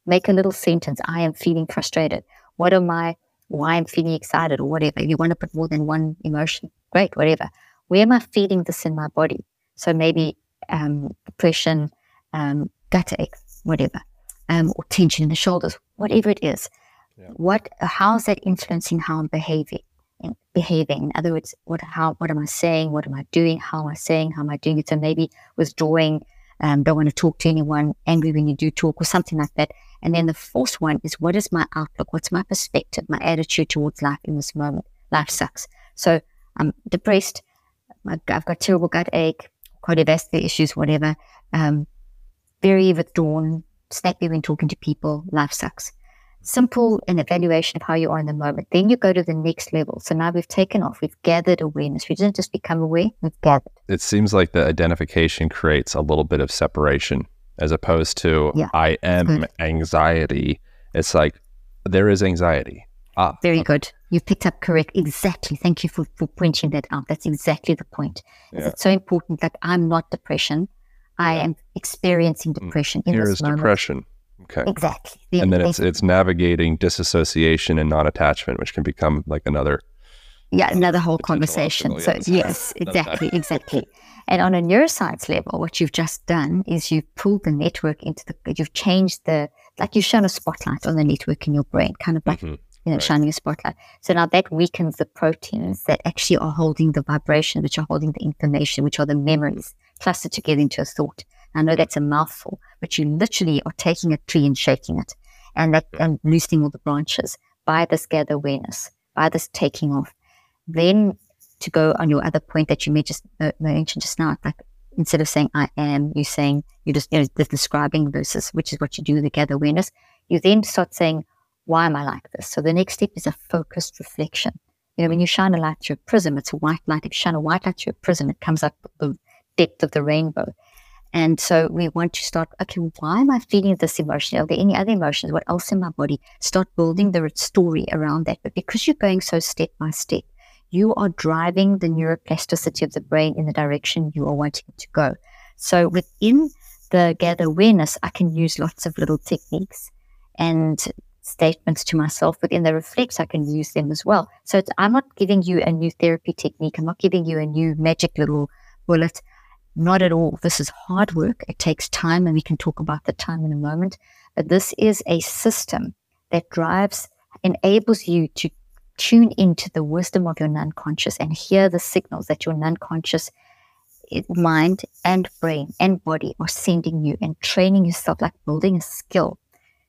Make a little sentence. I am feeling frustrated. What are my, why I'm feeling excited or whatever. If you want to put more than one emotion, great, whatever. Where am I feeling this in my body? So maybe um, depression, um, gut ache, whatever, um, or tension in the shoulders, whatever it is. Yeah. What, how is that influencing how I'm behaving? behaving. In other words, what how what am I saying? What am I doing? How am I saying? How am I doing it? So maybe withdrawing, um, don't want to talk to anyone, angry when you do talk, or something like that. And then the fourth one is what is my outlook? What's my perspective, my attitude towards life in this moment? Life sucks. So I'm depressed. I've got terrible gut ache, cardiovascular issues, whatever. Um, very withdrawn, snappy when talking to people. Life sucks simple an evaluation of how you are in the moment. Then you go to the next level. So now we've taken off, we've gathered awareness. We didn't just become aware, we've gathered. It seems like the identification creates a little bit of separation as opposed to yeah, I am anxiety. It's like there is anxiety. Ah, Very okay. good. You've picked up correct. Exactly. Thank you for, for pointing that out. That's exactly the point. Yeah. It's so important that I'm not depression. I am experiencing mm. depression in Here is moment. depression. Okay. Exactly. The, and then it's it's navigating disassociation and non-attachment, which can become like another yeah another whole conversation. So [LAUGHS] yes, exactly, exactly. And on a neuroscience level, what you've just done is you've pulled the network into the you've changed the like you've shown a spotlight on the network in your brain, kind of like mm-hmm. You know right. shining a spotlight. So now that weakens the proteins that actually are holding the vibration, which are holding the information, which are the memories clustered together into a thought. I know that's a mouthful, but you literally are taking a tree and shaking it and that and loosening all the branches by this gather awareness, by this taking off. Then to go on your other point that you just uh, mentioned just now, like instead of saying I am, you're saying you're just you know, describing versus which is what you do the gather awareness. You then start saying, why am I like this? So the next step is a focused reflection. You know, when you mm. shine a light through a prism, it's a white light. If you shine a white light through a prism, it comes up the depth of the rainbow. And so we want to start, okay, why am I feeling this emotion? Are there any other emotions? What else in my body? Start building the story around that. But because you're going so step by step, you are driving the neuroplasticity of the brain in the direction you are wanting it to go. So within the gather awareness, I can use lots of little techniques and statements to myself. but Within the reflex, I can use them as well. So I'm not giving you a new therapy technique. I'm not giving you a new magic little bullet. Not at all. This is hard work. It takes time, and we can talk about the time in a moment. But this is a system that drives, enables you to tune into the wisdom of your non conscious and hear the signals that your non conscious eh, mind and brain and body are sending you and training yourself like building a skill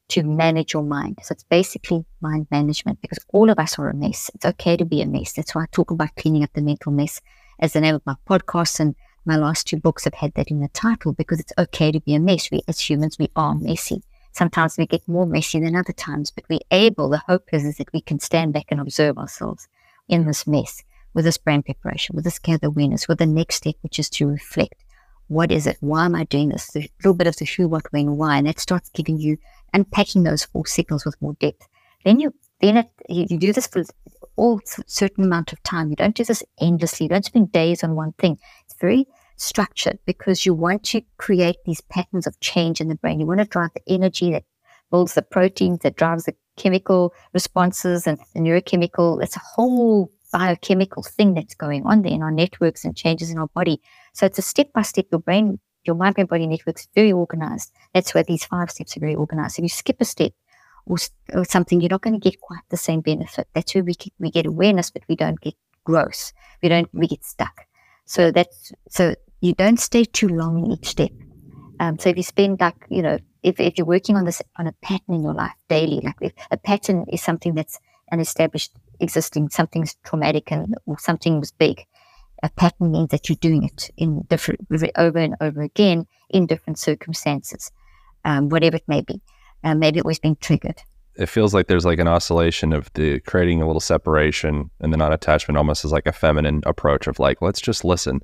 to manage your mind. So it's basically mind management because all of us are a mess. It's okay to be a mess. That's why I talk about cleaning up the mental mess as the name of my podcast. And my last two books have had that in the title because it's okay to be a mess. We, as humans, we are messy. Sometimes we get more messy than other times, but we're able, the hope is, is that we can stand back and observe ourselves in this mess with this brain preparation, with this gather awareness, with the next step, which is to reflect. What is it? Why am I doing this? A little bit of the who, what, when, why. And that starts giving you, unpacking those four signals with more depth. Then you, then it, you, you do this for all certain amount of time. You don't do this endlessly. You don't spend days on one thing. It's very structured because you want to create these patterns of change in the brain. You want to drive the energy that builds the proteins, that drives the chemical responses and the neurochemical. It's a whole biochemical thing that's going on there in our networks and changes in our body. So it's a step by step. Your brain, your mind brain body network is very organized. That's why these five steps are very organized. If you skip a step or, or something, you're not going to get quite the same benefit. That's where we get, we get awareness, but we don't get growth. We don't, we get stuck. So that's, so you don't stay too long in each step. Um, so if you spend like, you know, if, if you're working on this, on a pattern in your life daily, like a pattern is something that's an established existing, something's traumatic and or something was big, a pattern means that you're doing it in different, over and over again in different circumstances, um, whatever it may be. Uh, maybe it was being triggered. It feels like there's like an oscillation of the creating a little separation and the non-attachment almost as like a feminine approach of like, let's just listen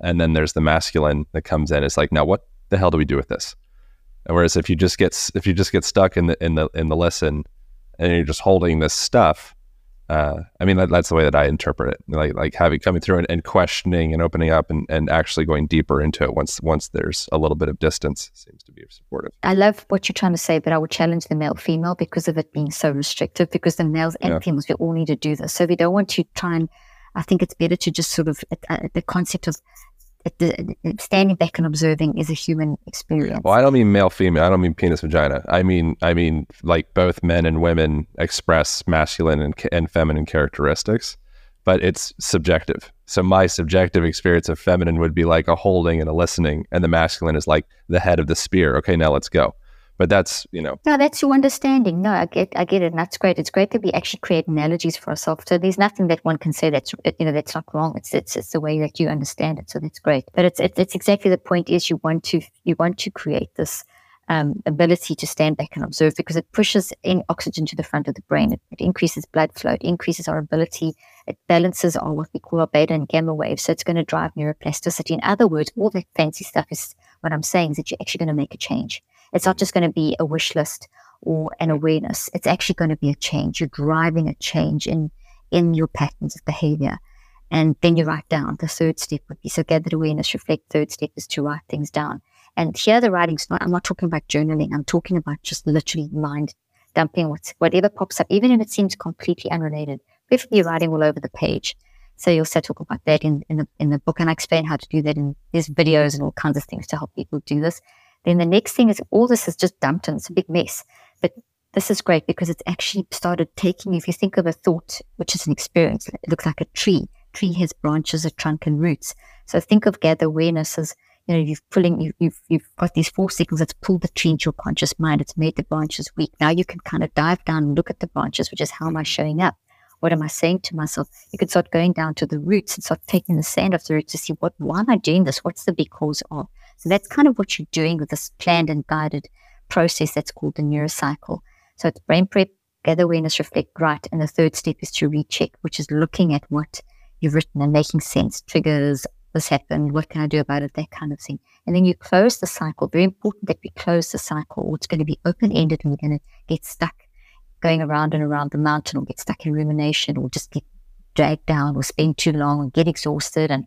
and then there's the masculine that comes in. It's like, now what the hell do we do with this? Whereas if you just get if you just get stuck in the in the in the lesson and you're just holding this stuff, uh, I mean that, that's the way that I interpret it. Like like having coming through and, and, questioning and opening up and, and actually going deeper into it once once there's a little bit of distance seems to be supportive. I love what you're trying to say, but I would challenge the male female because of it being so restrictive. Because the males and yeah. females we all need to do this, so we don't want to try and. I think it's better to just sort of uh, the concept of the, standing back and observing is a human experience. Well, I don't mean male, female. I don't mean penis, vagina. I mean, I mean like both men and women express masculine and, and feminine characteristics, but it's subjective. So my subjective experience of feminine would be like a holding and a listening, and the masculine is like the head of the spear. Okay, now let's go. But that's you know. No, that's your understanding. No, I get, I get it. And that's great. It's great that we actually create analogies for ourselves. So there's nothing that one can say that's you know that's not wrong. It's it's it's the way that you understand it. So that's great. But it's it's, it's exactly the point. Is you want to you want to create this um, ability to stand back and observe because it pushes in oxygen to the front of the brain. It, it, increases blood flow. It increases our ability. It balances our what we call our beta and gamma waves. So it's going to drive neuroplasticity. In other words, all that fancy stuff is what I'm saying is that you're actually going to make a change. It's not just going to be a wish list or an awareness. It's actually going to be a change. You're driving a change in, in your patterns of behavior. And then you write down. The third step would be so gathered awareness, reflect. Third step is to write things down. And here the writing's not, I'm not talking about journaling. I'm talking about just literally mind dumping what's, whatever pops up, even if it seems completely unrelated. Preferably writing all over the page. So you'll also talk about that in, in the in the book, and I explain how to do that in there's videos and all kinds of things to help people do this. Then the next thing is all this is just dumped in. It's a big mess. But this is great because it's actually started taking, if you think of a thought, which is an experience, it looks like a tree. Tree has branches, a trunk, and roots. So think of gather awareness as, you know, you've pulling, you, you've, you've got these four signals that's pulled the tree into your conscious mind. It's made the branches weak. Now you can kind of dive down and look at the branches, which is how am I showing up? What am I saying to myself? You can start going down to the roots and start taking the sand off the roots to see what, why am I doing this? What's the big cause of? So that's kind of what you're doing with this planned and guided process that's called the neurocycle. So it's brain prep, gather awareness, reflect, write. And the third step is to recheck, which is looking at what you've written and making sense, triggers, this happened, what can I do about it, that kind of thing. And then you close the cycle. Very important that we close the cycle or it's going to be open ended and we're going to get stuck going around and around the mountain or get stuck in rumination or just get dragged down or spend too long and get exhausted and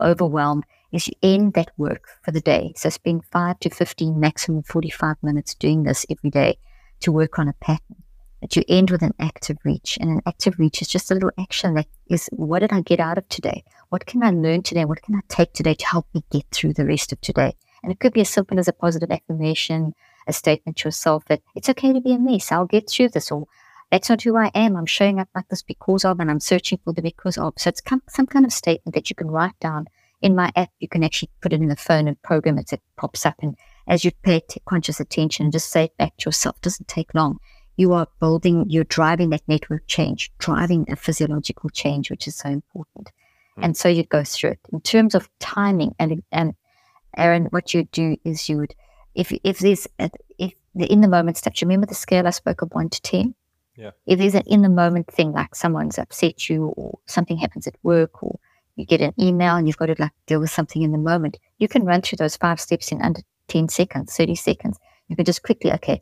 overwhelmed is you end that work for the day. So spend five to 15, maximum 45 minutes doing this every day to work on a pattern. That you end with an active reach. And an active reach is just a little action that is what did I get out of today? What can I learn today? What can I take today to help me get through the rest of today? And it could be as simple as a positive affirmation, a statement to yourself that it's okay to be a mess. I'll get through this. Or that's not who I am. I'm showing up like this because of, and I'm searching for the because of. So it's some kind of statement that you can write down in my app, you can actually put it in the phone and program it. It pops up. And as you pay t- conscious attention and just say it back to yourself, it doesn't take long. You are building, you're driving that network change, driving a physiological change, which is so important. Mm. And so you go through it. In terms of timing, and, and Aaron, what you do is you would, if, if there's, if the in the moment stuff, do you remember the scale I spoke of one to 10? Yeah. If there's an in the moment thing, like someone's upset you or something happens at work or you get an email and you've got to like deal with something in the moment, you can run through those five steps in under 10 seconds, 30 seconds. You can just quickly, okay,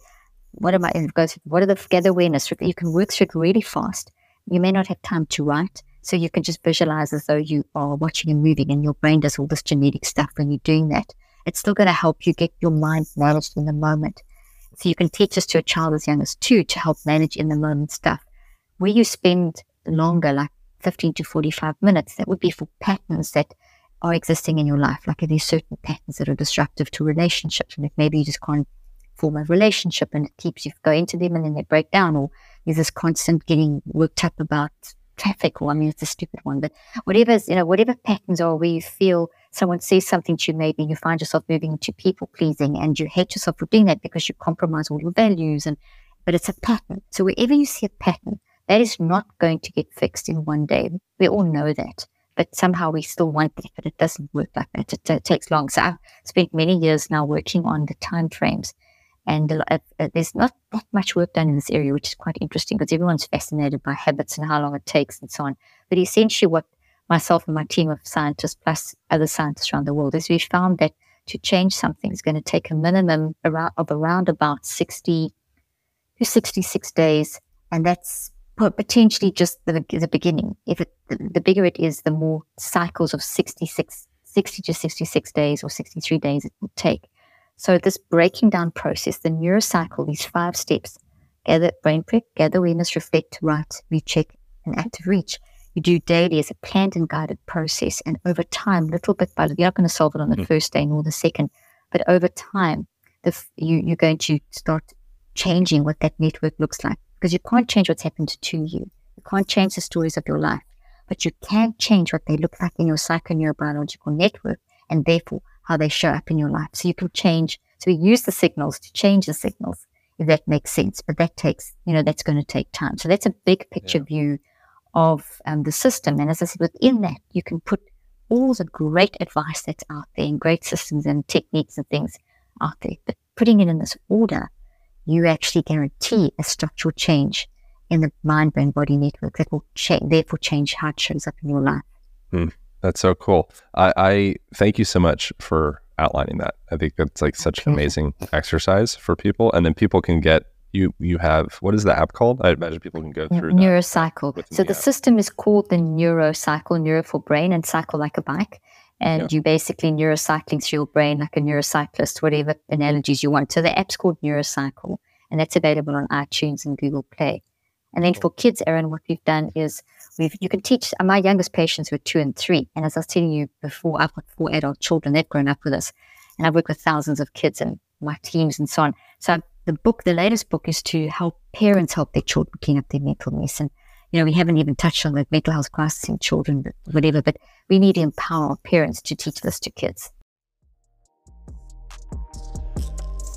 what am I, go through, what are the gather awareness? You can work through it really fast. You may not have time to write. So you can just visualize as though you are watching a movie and your brain does all this genetic stuff when you're doing that. It's still going to help you get your mind managed in the moment. So you can teach this to a child as young as two to help manage in the moment stuff. Where you spend longer, like 15 to 45 minutes, that would be for patterns that are existing in your life. Like if there's certain patterns that are disruptive to relationships, and if maybe you just can't form a relationship and it keeps you going into them and then they break down, or there's this constant getting worked up about traffic, or I mean, it's a stupid one, but whatever's, you know, whatever patterns are where you feel someone says something to you, maybe you find yourself moving into people pleasing and you hate yourself for doing that because you compromise all your values and, but it's a pattern. So wherever you see a pattern, that is not going to get fixed in one day. We all know that, but somehow we still want that, but it doesn't work like that. It, it takes long. So I've spent many years now working on the time frames and uh, uh, there's not that much work done in this area, which is quite interesting because everyone's fascinated by habits and how long it takes and so on. But essentially what myself and my team of scientists plus other scientists around the world is we found that to change something is going to take a minimum around, of around about 60 to 66 days. And that's potentially just the, the beginning. If it, the, bigger it is, the more cycles of 66, 60 to 66 days or 63 days it will take. So this breaking down process, the neurocycle, these five steps, gather brain prick, gather awareness, reflect, write, recheck, and active reach you do daily as a planned and guided process. And over time, little bit by little, you're not going to solve it on the mm. first day nor the second, but over time, the, you, you're going to start changing what that network looks like because you can't change what's happened to you. You can't change the stories of your life, but you can change what they look like in your psychoneurobiological network and therefore how they show up in your life. So you can change. So we use the signals to change the signals, if that makes sense. But that takes, you know, that's going to take time. So that's a big picture yeah. view of um, the system. And as I said, within that, you can put all the great advice that's out there and great systems and techniques and things out there. But putting it in this order, you actually guarantee a structural change in the mind brain body network that will cha- therefore change how it shows up in your life. Hmm. That's so cool. I, I, thank you so much for outlining that. I think that's like such an amazing exercise for people. And then people can get you you have what is the app called? I imagine people can go through Neurocycle. So the, the system is called the Neurocycle, Neuro for brain, and cycle like a bike. And yeah. you basically neurocycling through your brain like a neurocyclist, whatever analogies you want. So the app's called Neurocycle, and that's available on iTunes and Google Play. And then for kids, Aaron, what we've done is we've you can teach uh, my youngest patients were two and three. And as I was telling you before, I've got four adult children, they've grown up with us. And I've worked with thousands of kids and my teams and so on. So the book, the latest book, is to help parents help their children clean up their mental mess. And, you know, we haven't even touched on the mental health crisis in children, whatever, but we need to empower parents to teach this to kids.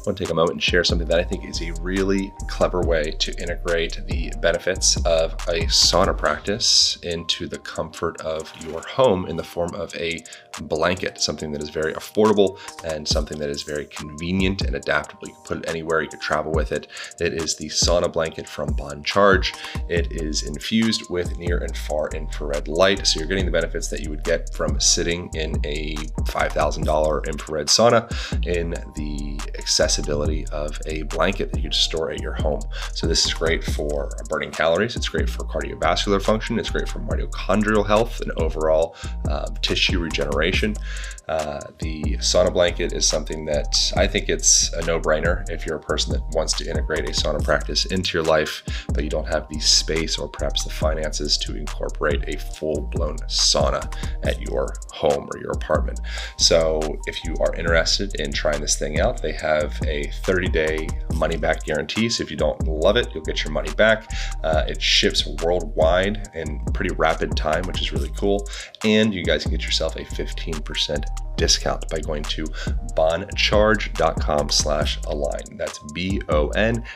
I want to take a moment and share something that I think is a really clever way to integrate the benefits of a sauna practice into the comfort of your home in the form of a blanket, something that is very affordable and something that is very convenient and adaptable. You can put it anywhere, you can travel with it. It is the sauna blanket from Bon Charge. It is infused with near and far infrared light, so you're getting the benefits that you would get from sitting in a $5,000 infrared sauna in the accessibility of a blanket that you just store at your home. So this is great for burning calories. It's great for cardiovascular function. It's great for mitochondrial health and overall uh, tissue regeneration uh, the sauna blanket is something that I think it's a no brainer if you're a person that wants to integrate a sauna practice into your life, but you don't have the space or perhaps the finances to incorporate a full blown sauna at your home or your apartment. So if you are interested in trying this thing out, they have a 30 day money back guarantee. So if you don't love it, you'll get your money back. Uh, it ships worldwide in pretty rapid time, which is really cool. And you guys can get yourself a 15% discount by going to boncharge.com slash align. That's B-O-N-C-H-A-R-G-E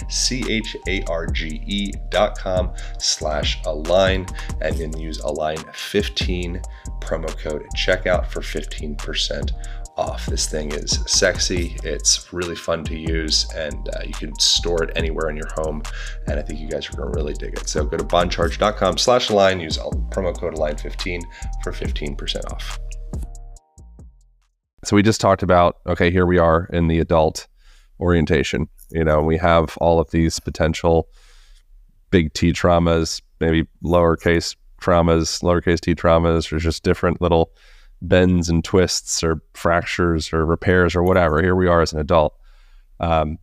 dot com slash align and then use align 15 promo code checkout for 15% off. This thing is sexy. It's really fun to use, and uh, you can store it anywhere in your home. And I think you guys are going to really dig it. So go to boncharge.com slash align, use promo code align15 for 15% off. So we just talked about, okay, here we are in the adult orientation. You know, we have all of these potential big T traumas, maybe lowercase traumas, lowercase t traumas, or just different little bends and twists or fractures or repairs or whatever. Here we are as an adult. Um,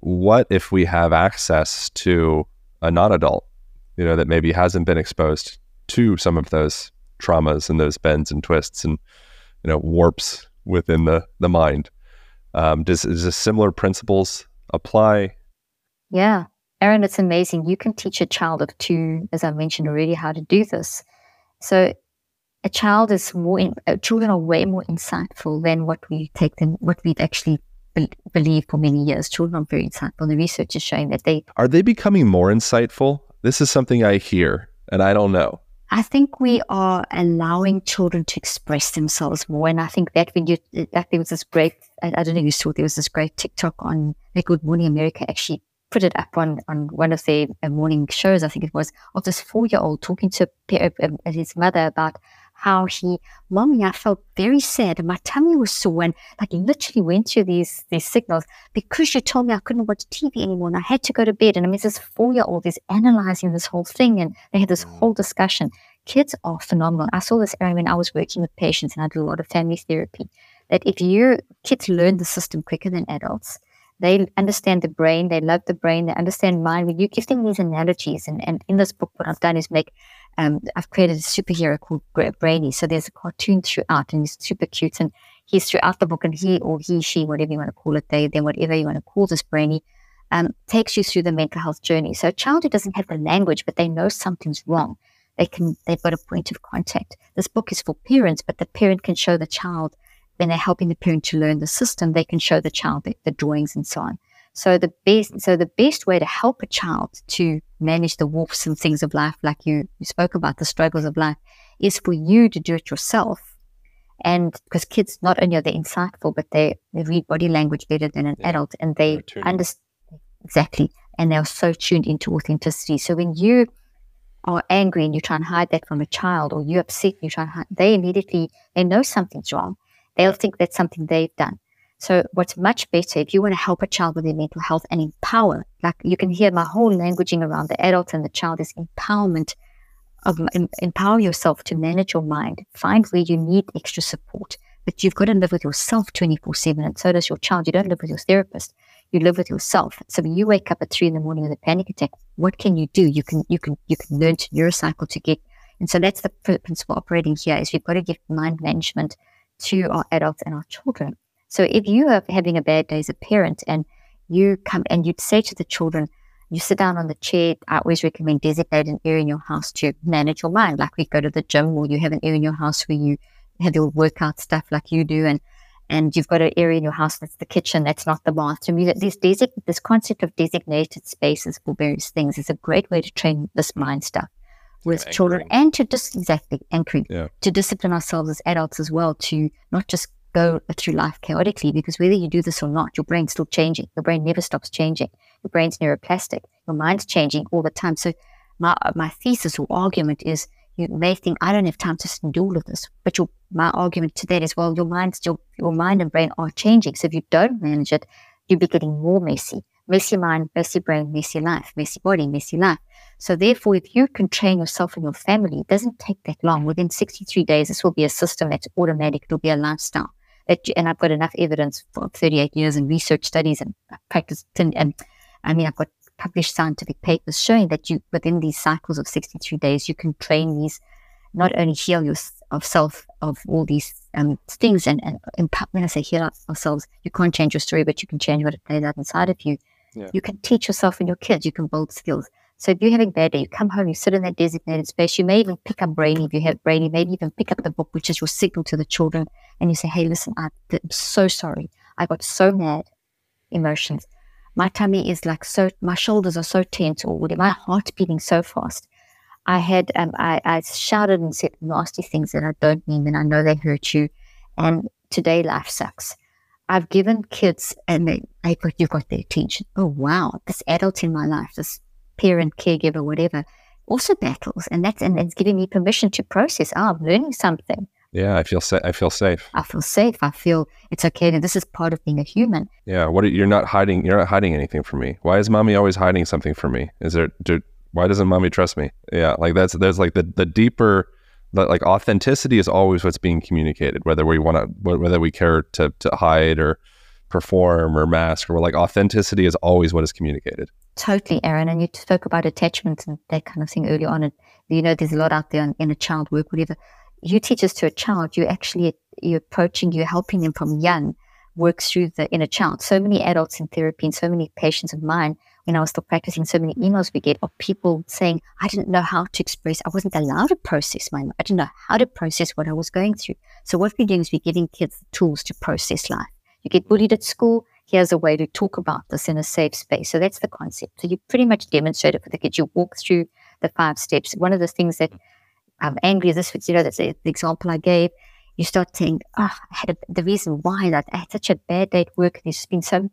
what if we have access to a non adult, you know, that maybe hasn't been exposed to some of those traumas and those bends and twists and, you know, warps within the, the mind? Um, does, does similar principles apply? Yeah. Aaron, it's amazing. You can teach a child of two, as I mentioned already, how to do this. So a child is more, in, uh, children are way more insightful than what we take them, what we've actually be- believed for many years. Children are very insightful. The research is showing that they are they becoming more insightful. This is something I hear, and I don't know. I think we are allowing children to express themselves more, and I think that when you that there was this great, I, don't know if you saw there was this great TikTok on Good Morning America actually put it up on, on one of their uh, morning shows, I think it was, of this four year old talking to uh, uh, his mother about how he, mommy, I felt very sad and my tummy was sore and like literally went through these these signals because you told me I couldn't watch TV anymore and I had to go to bed. And I mean, this four year old is analyzing this whole thing and they had this mm. whole discussion. Kids are phenomenal. I saw this area when I was working with patients and I do a lot of family therapy. That if you kids learn the system quicker than adults, they understand the brain, they love the brain, they understand mind. When you give them these analogies, and, and in this book, what I've done is make um, I've created a superhero called Brainy. So there's a cartoon throughout, and he's super cute. And he's throughout the book, and he or he, she, whatever you want to call it, they, then whatever you want to call this Brainy, um, takes you through the mental health journey. So a child who doesn't have the language, but they know something's wrong, they can they've got a point of contact. This book is for parents, but the parent can show the child when they're helping the parent to learn the system, they can show the child the, the drawings and so on. So the best, so the best way to help a child to manage the warps and things of life, like you, you spoke about the struggles of life, is for you to do it yourself. And because kids not only are they insightful, but they, they read body language better than an yeah. adult, and they understand exactly, and they're so tuned into authenticity. So when you are angry and you try and hide that from a child, or you're upset and you try and hide, they immediately they know something's wrong they'll think that's something they've done. So what's much better if you want to help a child with their mental health and empower, like you can hear my whole languaging around the adult and the child is empowerment of em- empower yourself to manage your mind. Find where you need extra support, but you've got to live with yourself 24 seven. And so does your child. You don't live with your therapist. You live with yourself. So when you wake up at three in the morning with a panic attack, what can you do? You can, you can, you can learn to neurocycle to get. And so that's the principle operating here is we've got to give mind management to our adults and our children. So if you are having a bad day as a parent and you come and you'd say to the children, you sit down on the chair, I always recommend designate an area in your house to manage your mind. Like we go to the gym or you have an area in your house where you have your workout stuff like you do and and you've got an area in your house that's the kitchen, that's not the bathroom. You, this, this concept of designated spaces for various things is a great way to train this mind stuff with yeah, children and to just exactly anchoring yeah. to discipline ourselves as adults as well to not just go through life chaotically because whether you do this or not your brain's still changing your brain never stops changing your brain's neuroplastic your mind's changing all the time so my my thesis or argument is you may think I don't have time to do all of this, but your my argument to that is well, your mind still your mind and brain are changing. So if you don't manage it, you'll be getting more messy. Messy mind, messy brain, messy life, messy body, messy life. So therefore, if you can train yourself and your family, it doesn't take that long. Within 63 days, this will be a system that's automatic. It'll be a lifestyle. That, and I've got enough evidence for 38 years in research studies and practice. And, and I mean, I've got published scientific papers showing that you, within these cycles of 63 days, you can train these, not only heal yourself of of all these um, things and, and when I say heal ourselves, you can't change your story, but you can change what it plays out inside of you. Yeah. You can teach yourself and your kids, you can build skills. So if you're having a bad day, you come home, you sit in that designated space. You may even pick up Brainy if you have Brainy, maybe even pick up the book, which is your signal to the children. And you say, hey, listen, I'm so sorry. I got so mad emotions. My tummy is like so, my shoulders are so tense or my heart beating so fast. I had, um, I, I shouted and said nasty things that I don't mean and I know they hurt you. And today life sucks. I've given kids and they, they you've got their attention. Oh, wow. This adult in my life, this parent, caregiver, whatever, also battles. And that's, and it's giving me permission to process. Oh, I'm learning something. Yeah, I feel sa- I feel safe. I feel safe. I feel it's okay. And this is part of being a human. Yeah. What are, you're not hiding? You're not hiding anything from me. Why is mommy always hiding something from me? Is there? Do, why doesn't mommy trust me? Yeah. Like that's there's like the the deeper like authenticity is always what's being communicated, whether we want to whether we care to to hide or perform or mask or like authenticity is always what is communicated. Totally, Aaron. And you spoke about attachments and that kind of thing early on. And you know, there's a lot out there in, in a child work, whatever you teach this to a child, you actually you're approaching, you're helping them from young work through the inner child. So many adults in therapy and so many patients of mine, when I was still practicing, so many emails we get of people saying, I didn't know how to express, I wasn't allowed to process my I didn't know how to process what I was going through. So what we're doing is we're giving kids the tools to process life. You get bullied at school, here's a way to talk about this in a safe space. So that's the concept. So you pretty much demonstrate it for the kids. You walk through the five steps. One of the things that I'm angry. This, you know, that's the example I gave. You start saying, oh, I had a, the reason why that I had such a bad day at work. and There's been so,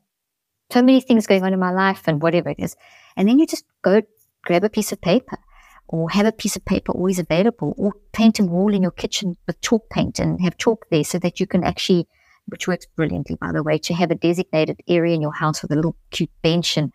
so many things going on in my life and whatever it is. And then you just go grab a piece of paper or have a piece of paper always available or paint a wall in your kitchen with chalk paint and have chalk there so that you can actually, which works brilliantly, by the way, to have a designated area in your house with a little cute bench and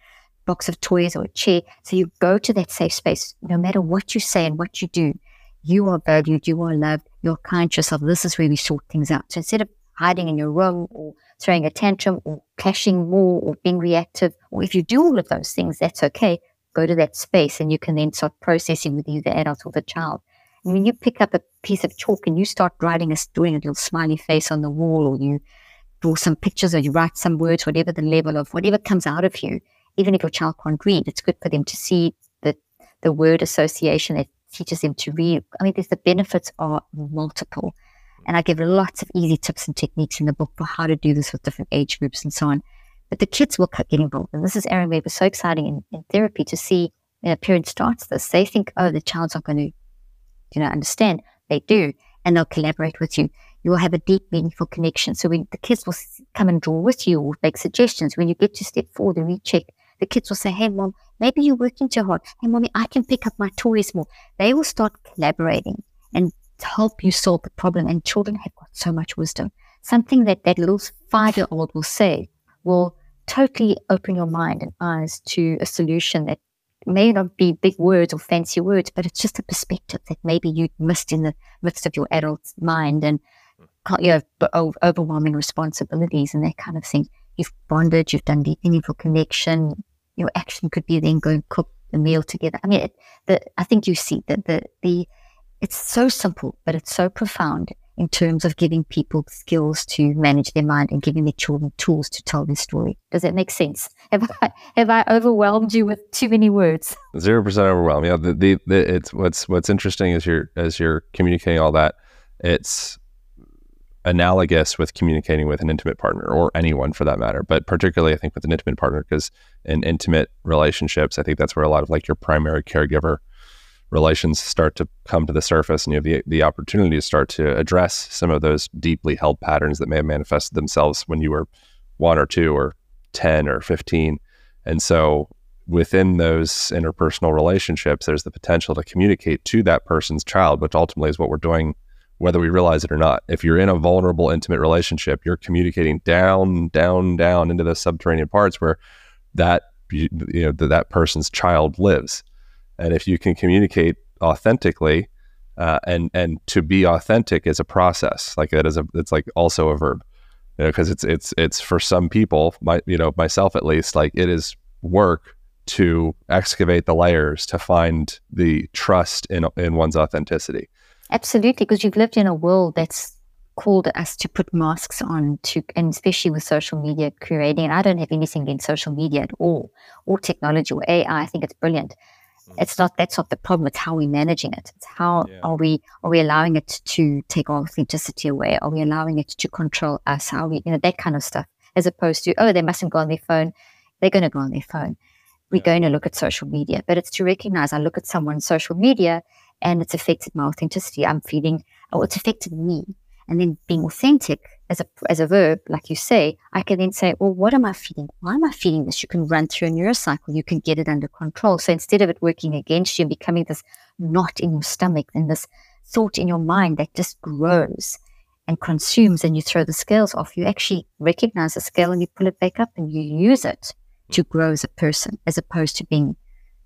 box of toys or a chair. So you go to that safe space, no matter what you say and what you do you are valued, you are loved, you're conscious of yourself. this is where we sort things out. So instead of hiding in your room or throwing a tantrum or clashing more or being reactive, or if you do all of those things, that's okay. Go to that space and you can then start processing with either adult or the child. When you pick up a piece of chalk and you start writing a doing a little smiley face on the wall, or you draw some pictures or you write some words, whatever the level of whatever comes out of you, even if your child can't read, it's good for them to see the the word association that teaches them to read. I mean, there's the benefits are multiple. And I give lots of easy tips and techniques in the book for how to do this with different age groups and so on. But the kids will get involved. And this is Aaron Webb. It's so exciting in, in therapy to see when a parent starts this. They think, oh, the child's not going to, you know, understand. They do. And they'll collaborate with you. You will have a deep, meaningful connection. So when the kids will come and draw with you or make suggestions, when you get to step forward and recheck, the kids will say, Hey, mom, maybe you're working too hard. Hey, mommy, I can pick up my toys more. They will start collaborating and help you solve the problem. And children have got so much wisdom. Something that that little five year old will say will totally open your mind and eyes to a solution that may not be big words or fancy words, but it's just a perspective that maybe you missed in the midst of your adult mind and hmm. you know, overwhelming responsibilities and that kind of thing. You've bonded, you've done the meaningful connection, your action could be then go and cook the meal together. I mean, it, the, I think you see that the, the, it's so simple, but it's so profound in terms of giving people skills to manage their mind and giving their children tools to tell their story. Does that make sense? Have I, have I overwhelmed you with too many words? Zero percent overwhelmed. Yeah, the, the, the, it's what's what's interesting is you're as you're communicating all that. It's analogous with communicating with an intimate partner or anyone for that matter, but particularly I think with an intimate partner because in intimate relationships, I think that's where a lot of like your primary caregiver relations start to come to the surface and you have the, the opportunity to start to address some of those deeply held patterns that may have manifested themselves when you were one or two or 10 or 15. And so within those interpersonal relationships, there's the potential to communicate to that person's child, which ultimately is what we're doing whether we realize it or not. If you're in a vulnerable, intimate relationship, you're communicating down, down, down into the subterranean parts where that you know that person's child lives. And if you can communicate authentically, uh, and and to be authentic is a process. Like that is a it's like also a verb, you know, because it's it's it's for some people, my you know myself at least, like it is work to excavate the layers to find the trust in in one's authenticity Absolutely, because you've lived in a world that's called us to put masks on to and especially with social media creating and I don't have anything against social media at all or technology or AI. I think it's brilliant. Mm. It's not that's not the problem. It's how we're managing it. It's how yeah. are we are we allowing it to take our authenticity away? Are we allowing it to control us? How we you know that kind of stuff. As opposed to, oh, they mustn't go on their phone. They're gonna go on their phone. We're yeah. going to look at social media. But it's to recognize I look at someone's social media and it's affected my authenticity. I'm feeling oh it's affected me and then being authentic as a as a verb, like you say, I can then say, well, what am I feeling? Why am I feeling this? You can run through a neurocycle. You can get it under control. So instead of it working against you and becoming this knot in your stomach and this thought in your mind that just grows and consumes, and you throw the scales off, you actually recognize the scale and you pull it back up and you use it to grow as a person, as opposed to being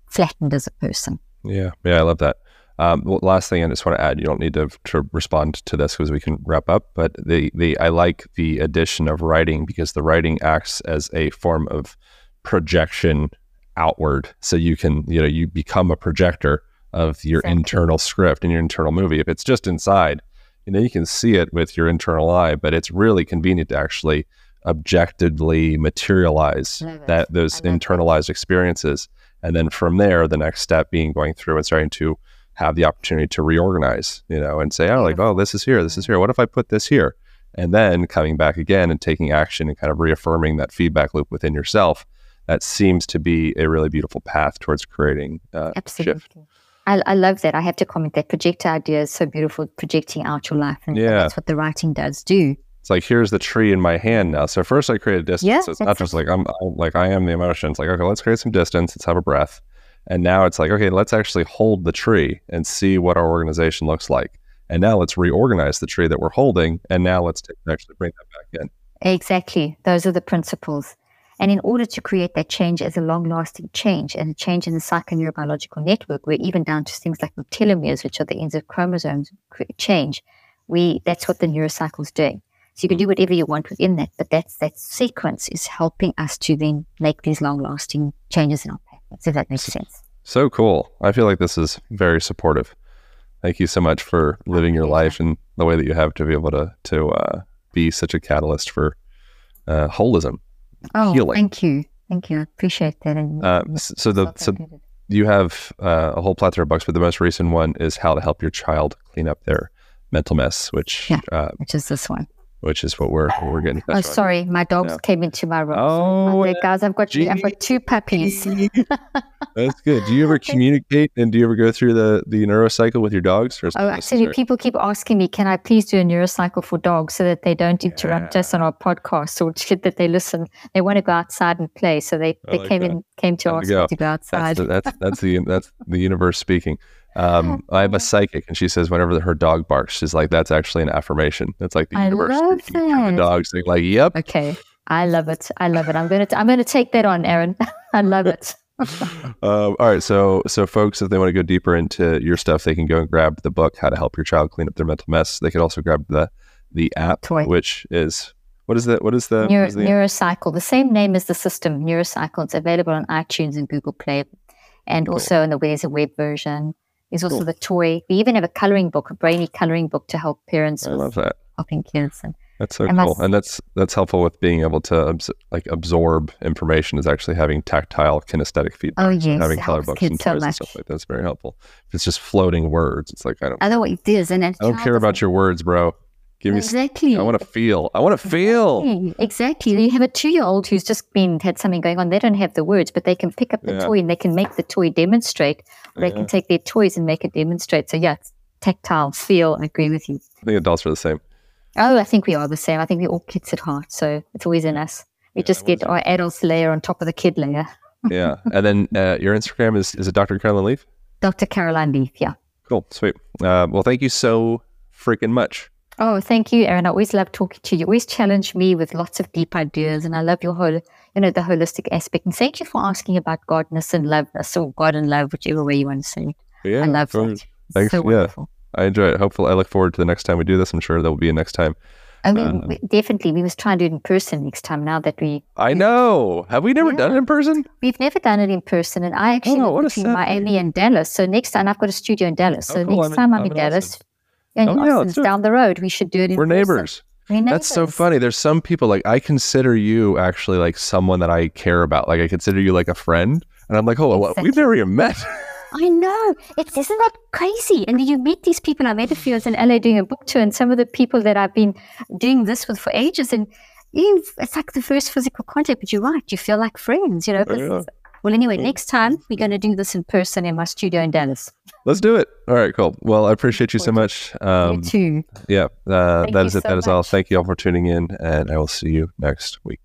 flattened as a person. Yeah, yeah, I love that. Um, last thing I just want to add, you don't need to, to respond to this because we can wrap up. But the the I like the addition of writing because the writing acts as a form of projection outward. So you can you know you become a projector of your exactly. internal script and your internal movie. If it's just inside, you know you can see it with your internal eye, but it's really convenient to actually objectively materialize that those internalized experiences. And then from there, the next step being going through and starting to have the opportunity to reorganize, you know, and say, oh, like, oh, this is here, this is here. What if I put this here? And then coming back again and taking action and kind of reaffirming that feedback loop within yourself. That seems to be a really beautiful path towards creating uh, Absolutely. Shift. I, I, love that. I have to comment that project idea is so beautiful, projecting out your life. And yeah. that's what the writing does do. It's like, here's the tree in my hand now. So first I create a distance. Yeah, so it's not just like, I'm, I'm like, I am the emotion. It's like, okay, let's create some distance. Let's have a breath. And now it's like, okay, let's actually hold the tree and see what our organization looks like. And now let's reorganize the tree that we're holding. And now let's take, actually bring that back in. Exactly. Those are the principles. And in order to create that change as a long lasting change and a change in the psychoneurobiological network, where even down to things like the telomeres, which are the ends of chromosomes, change, we that's what the neurocycle is doing. So you can hmm. do whatever you want within that, but that's that sequence is helping us to then make these long lasting changes in our if that makes sense. So cool. I feel like this is very supportive. Thank you so much for living your life and the way that you have to be able to to uh, be such a catalyst for uh, holism. Oh, healing. thank you, thank you. I appreciate that. And uh, so the so you have uh, a whole plethora of books, but the most recent one is how to help your child clean up their mental mess, which yeah, uh, which is this one which is what we're we're getting. Oh, sorry, my dogs yeah. came into my room. Oh, so, guys, I've got I've got two puppies. That's good. Do you ever [LAUGHS] communicate and do you ever go through the the neurocycle with your dogs? oh, actually, people keep asking me, can I please do a neurocycle for dogs so that they don't interrupt yeah. us on our podcast or [LAUGHS] that they listen? They want to go outside and play, so they, they like came that. in came to Time ask to go. to go outside. That's the, that's, that's the that's the universe speaking. Um, I have a psychic, and she says whenever her dog barks, she's like, "That's actually an affirmation. That's like the I universe love the dog saying, like, yep." Okay, I love it. I love it. I'm gonna t- I'm gonna take that on, Aaron. [LAUGHS] I love it. [LAUGHS] um, all right, so so folks, if they want to go deeper into your stuff, they can go and grab the book, "How to Help Your Child Clean Up Their Mental Mess." They could also grab the the app, Toy. which is what is that? what is the, Neuro, is the Neurocycle, the same name as the system, Neurocycle. It's available on iTunes and Google Play, and cool. also in the there's a web version. There's also cool. the toy. We even have a coloring book, a brainy coloring book to help parents. I love that. Helping kids and that's so and cool, that's, and that's that's helpful with being able to abs- like absorb information. Is actually having tactile kinesthetic feedback. Oh yes, having color books and toys so and stuff like that's very helpful. If it's just floating words, it's like I don't. Otherwise, it is, and I don't care about your words, bro. Give me exactly. I want to feel. I want to feel. Exactly. exactly. You have a two-year-old who's just been had something going on. They don't have the words, but they can pick up the yeah. toy and they can make the toy demonstrate. Or yeah. they can take their toys and make it demonstrate. So yeah, tactile, feel. I agree with you. I think adults are the same. Oh, I think we are the same. I think we're all kids at heart. So it's always in us. We yeah, just get our adults layer on top of the kid layer. [LAUGHS] yeah. And then uh, your Instagram is is it Dr. Caroline Leaf? Dr. Caroline Leaf. Yeah. Cool. Sweet. Uh, well, thank you so freaking much. Oh, thank you, Aaron. I always love talking to you. You always challenge me with lots of deep ideas, and I love your whole, you know, the holistic aspect. And thank you for asking about godness and loveness, or God and love, whichever way you want to say it. Yeah, I love that. Thanks. So yeah, I enjoy it. Hopefully, I look forward to the next time we do this. I'm sure there will be a next time. I mean, um, definitely, we must try and do it in person next time. Now that we, I know, have we never yeah. done it in person? We've never done it in person, and I actually oh, live between Miami and Dallas. So next time, I've got a studio in Dallas. So oh, cool. next I'm, time I'm, I'm in Dallas. Austin And Oh, yeah, let's Austin's do it. down the road. We should do it in We're person. neighbors. We're neighbors. That's so funny. There's some people like I consider you actually like someone that I care about. Like I consider you like a friend, and I'm like, hold on, what? we've never even met. [LAUGHS] I know. It's isn't that crazy? And you meet these people. I met a few. I was in LA doing a book tour, and some of the people that I've been doing this with for ages, and it's like the first physical contact. But you're right. You feel like friends. You know. 'cause- Yeah. Well, anyway, mm. next time we're going to do this in person in my studio in Dallas. Let's do it. All right, cool. Well, I appreciate you so much. Um, you too. yeah, uh, that is it. so that is all. Thank you all for tuning in, and I will see you next week.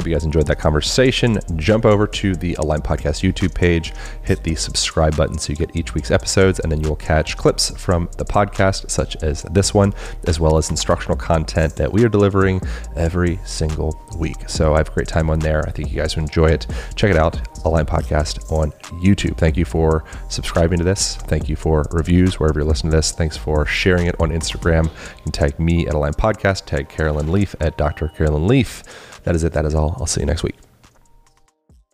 Hope you guys enjoyed that conversation. Jump over to the Align Podcast YouTube page, hit the subscribe button so you get each week's episodes, and then you will catch clips from the podcast, such as this one, as well as instructional content that we are delivering every single week. So I have a great time on there. I think you guys will enjoy it. Check it out, Align Podcast on YouTube. Thank you for subscribing to this. Thank you for reviews wherever you're listening to this. Thanks for sharing it on Instagram. You can tag me at Align Podcast, tag Caroline Leaf at Dr. Caroline Leaf. That is it. That is all. I'll see you next week.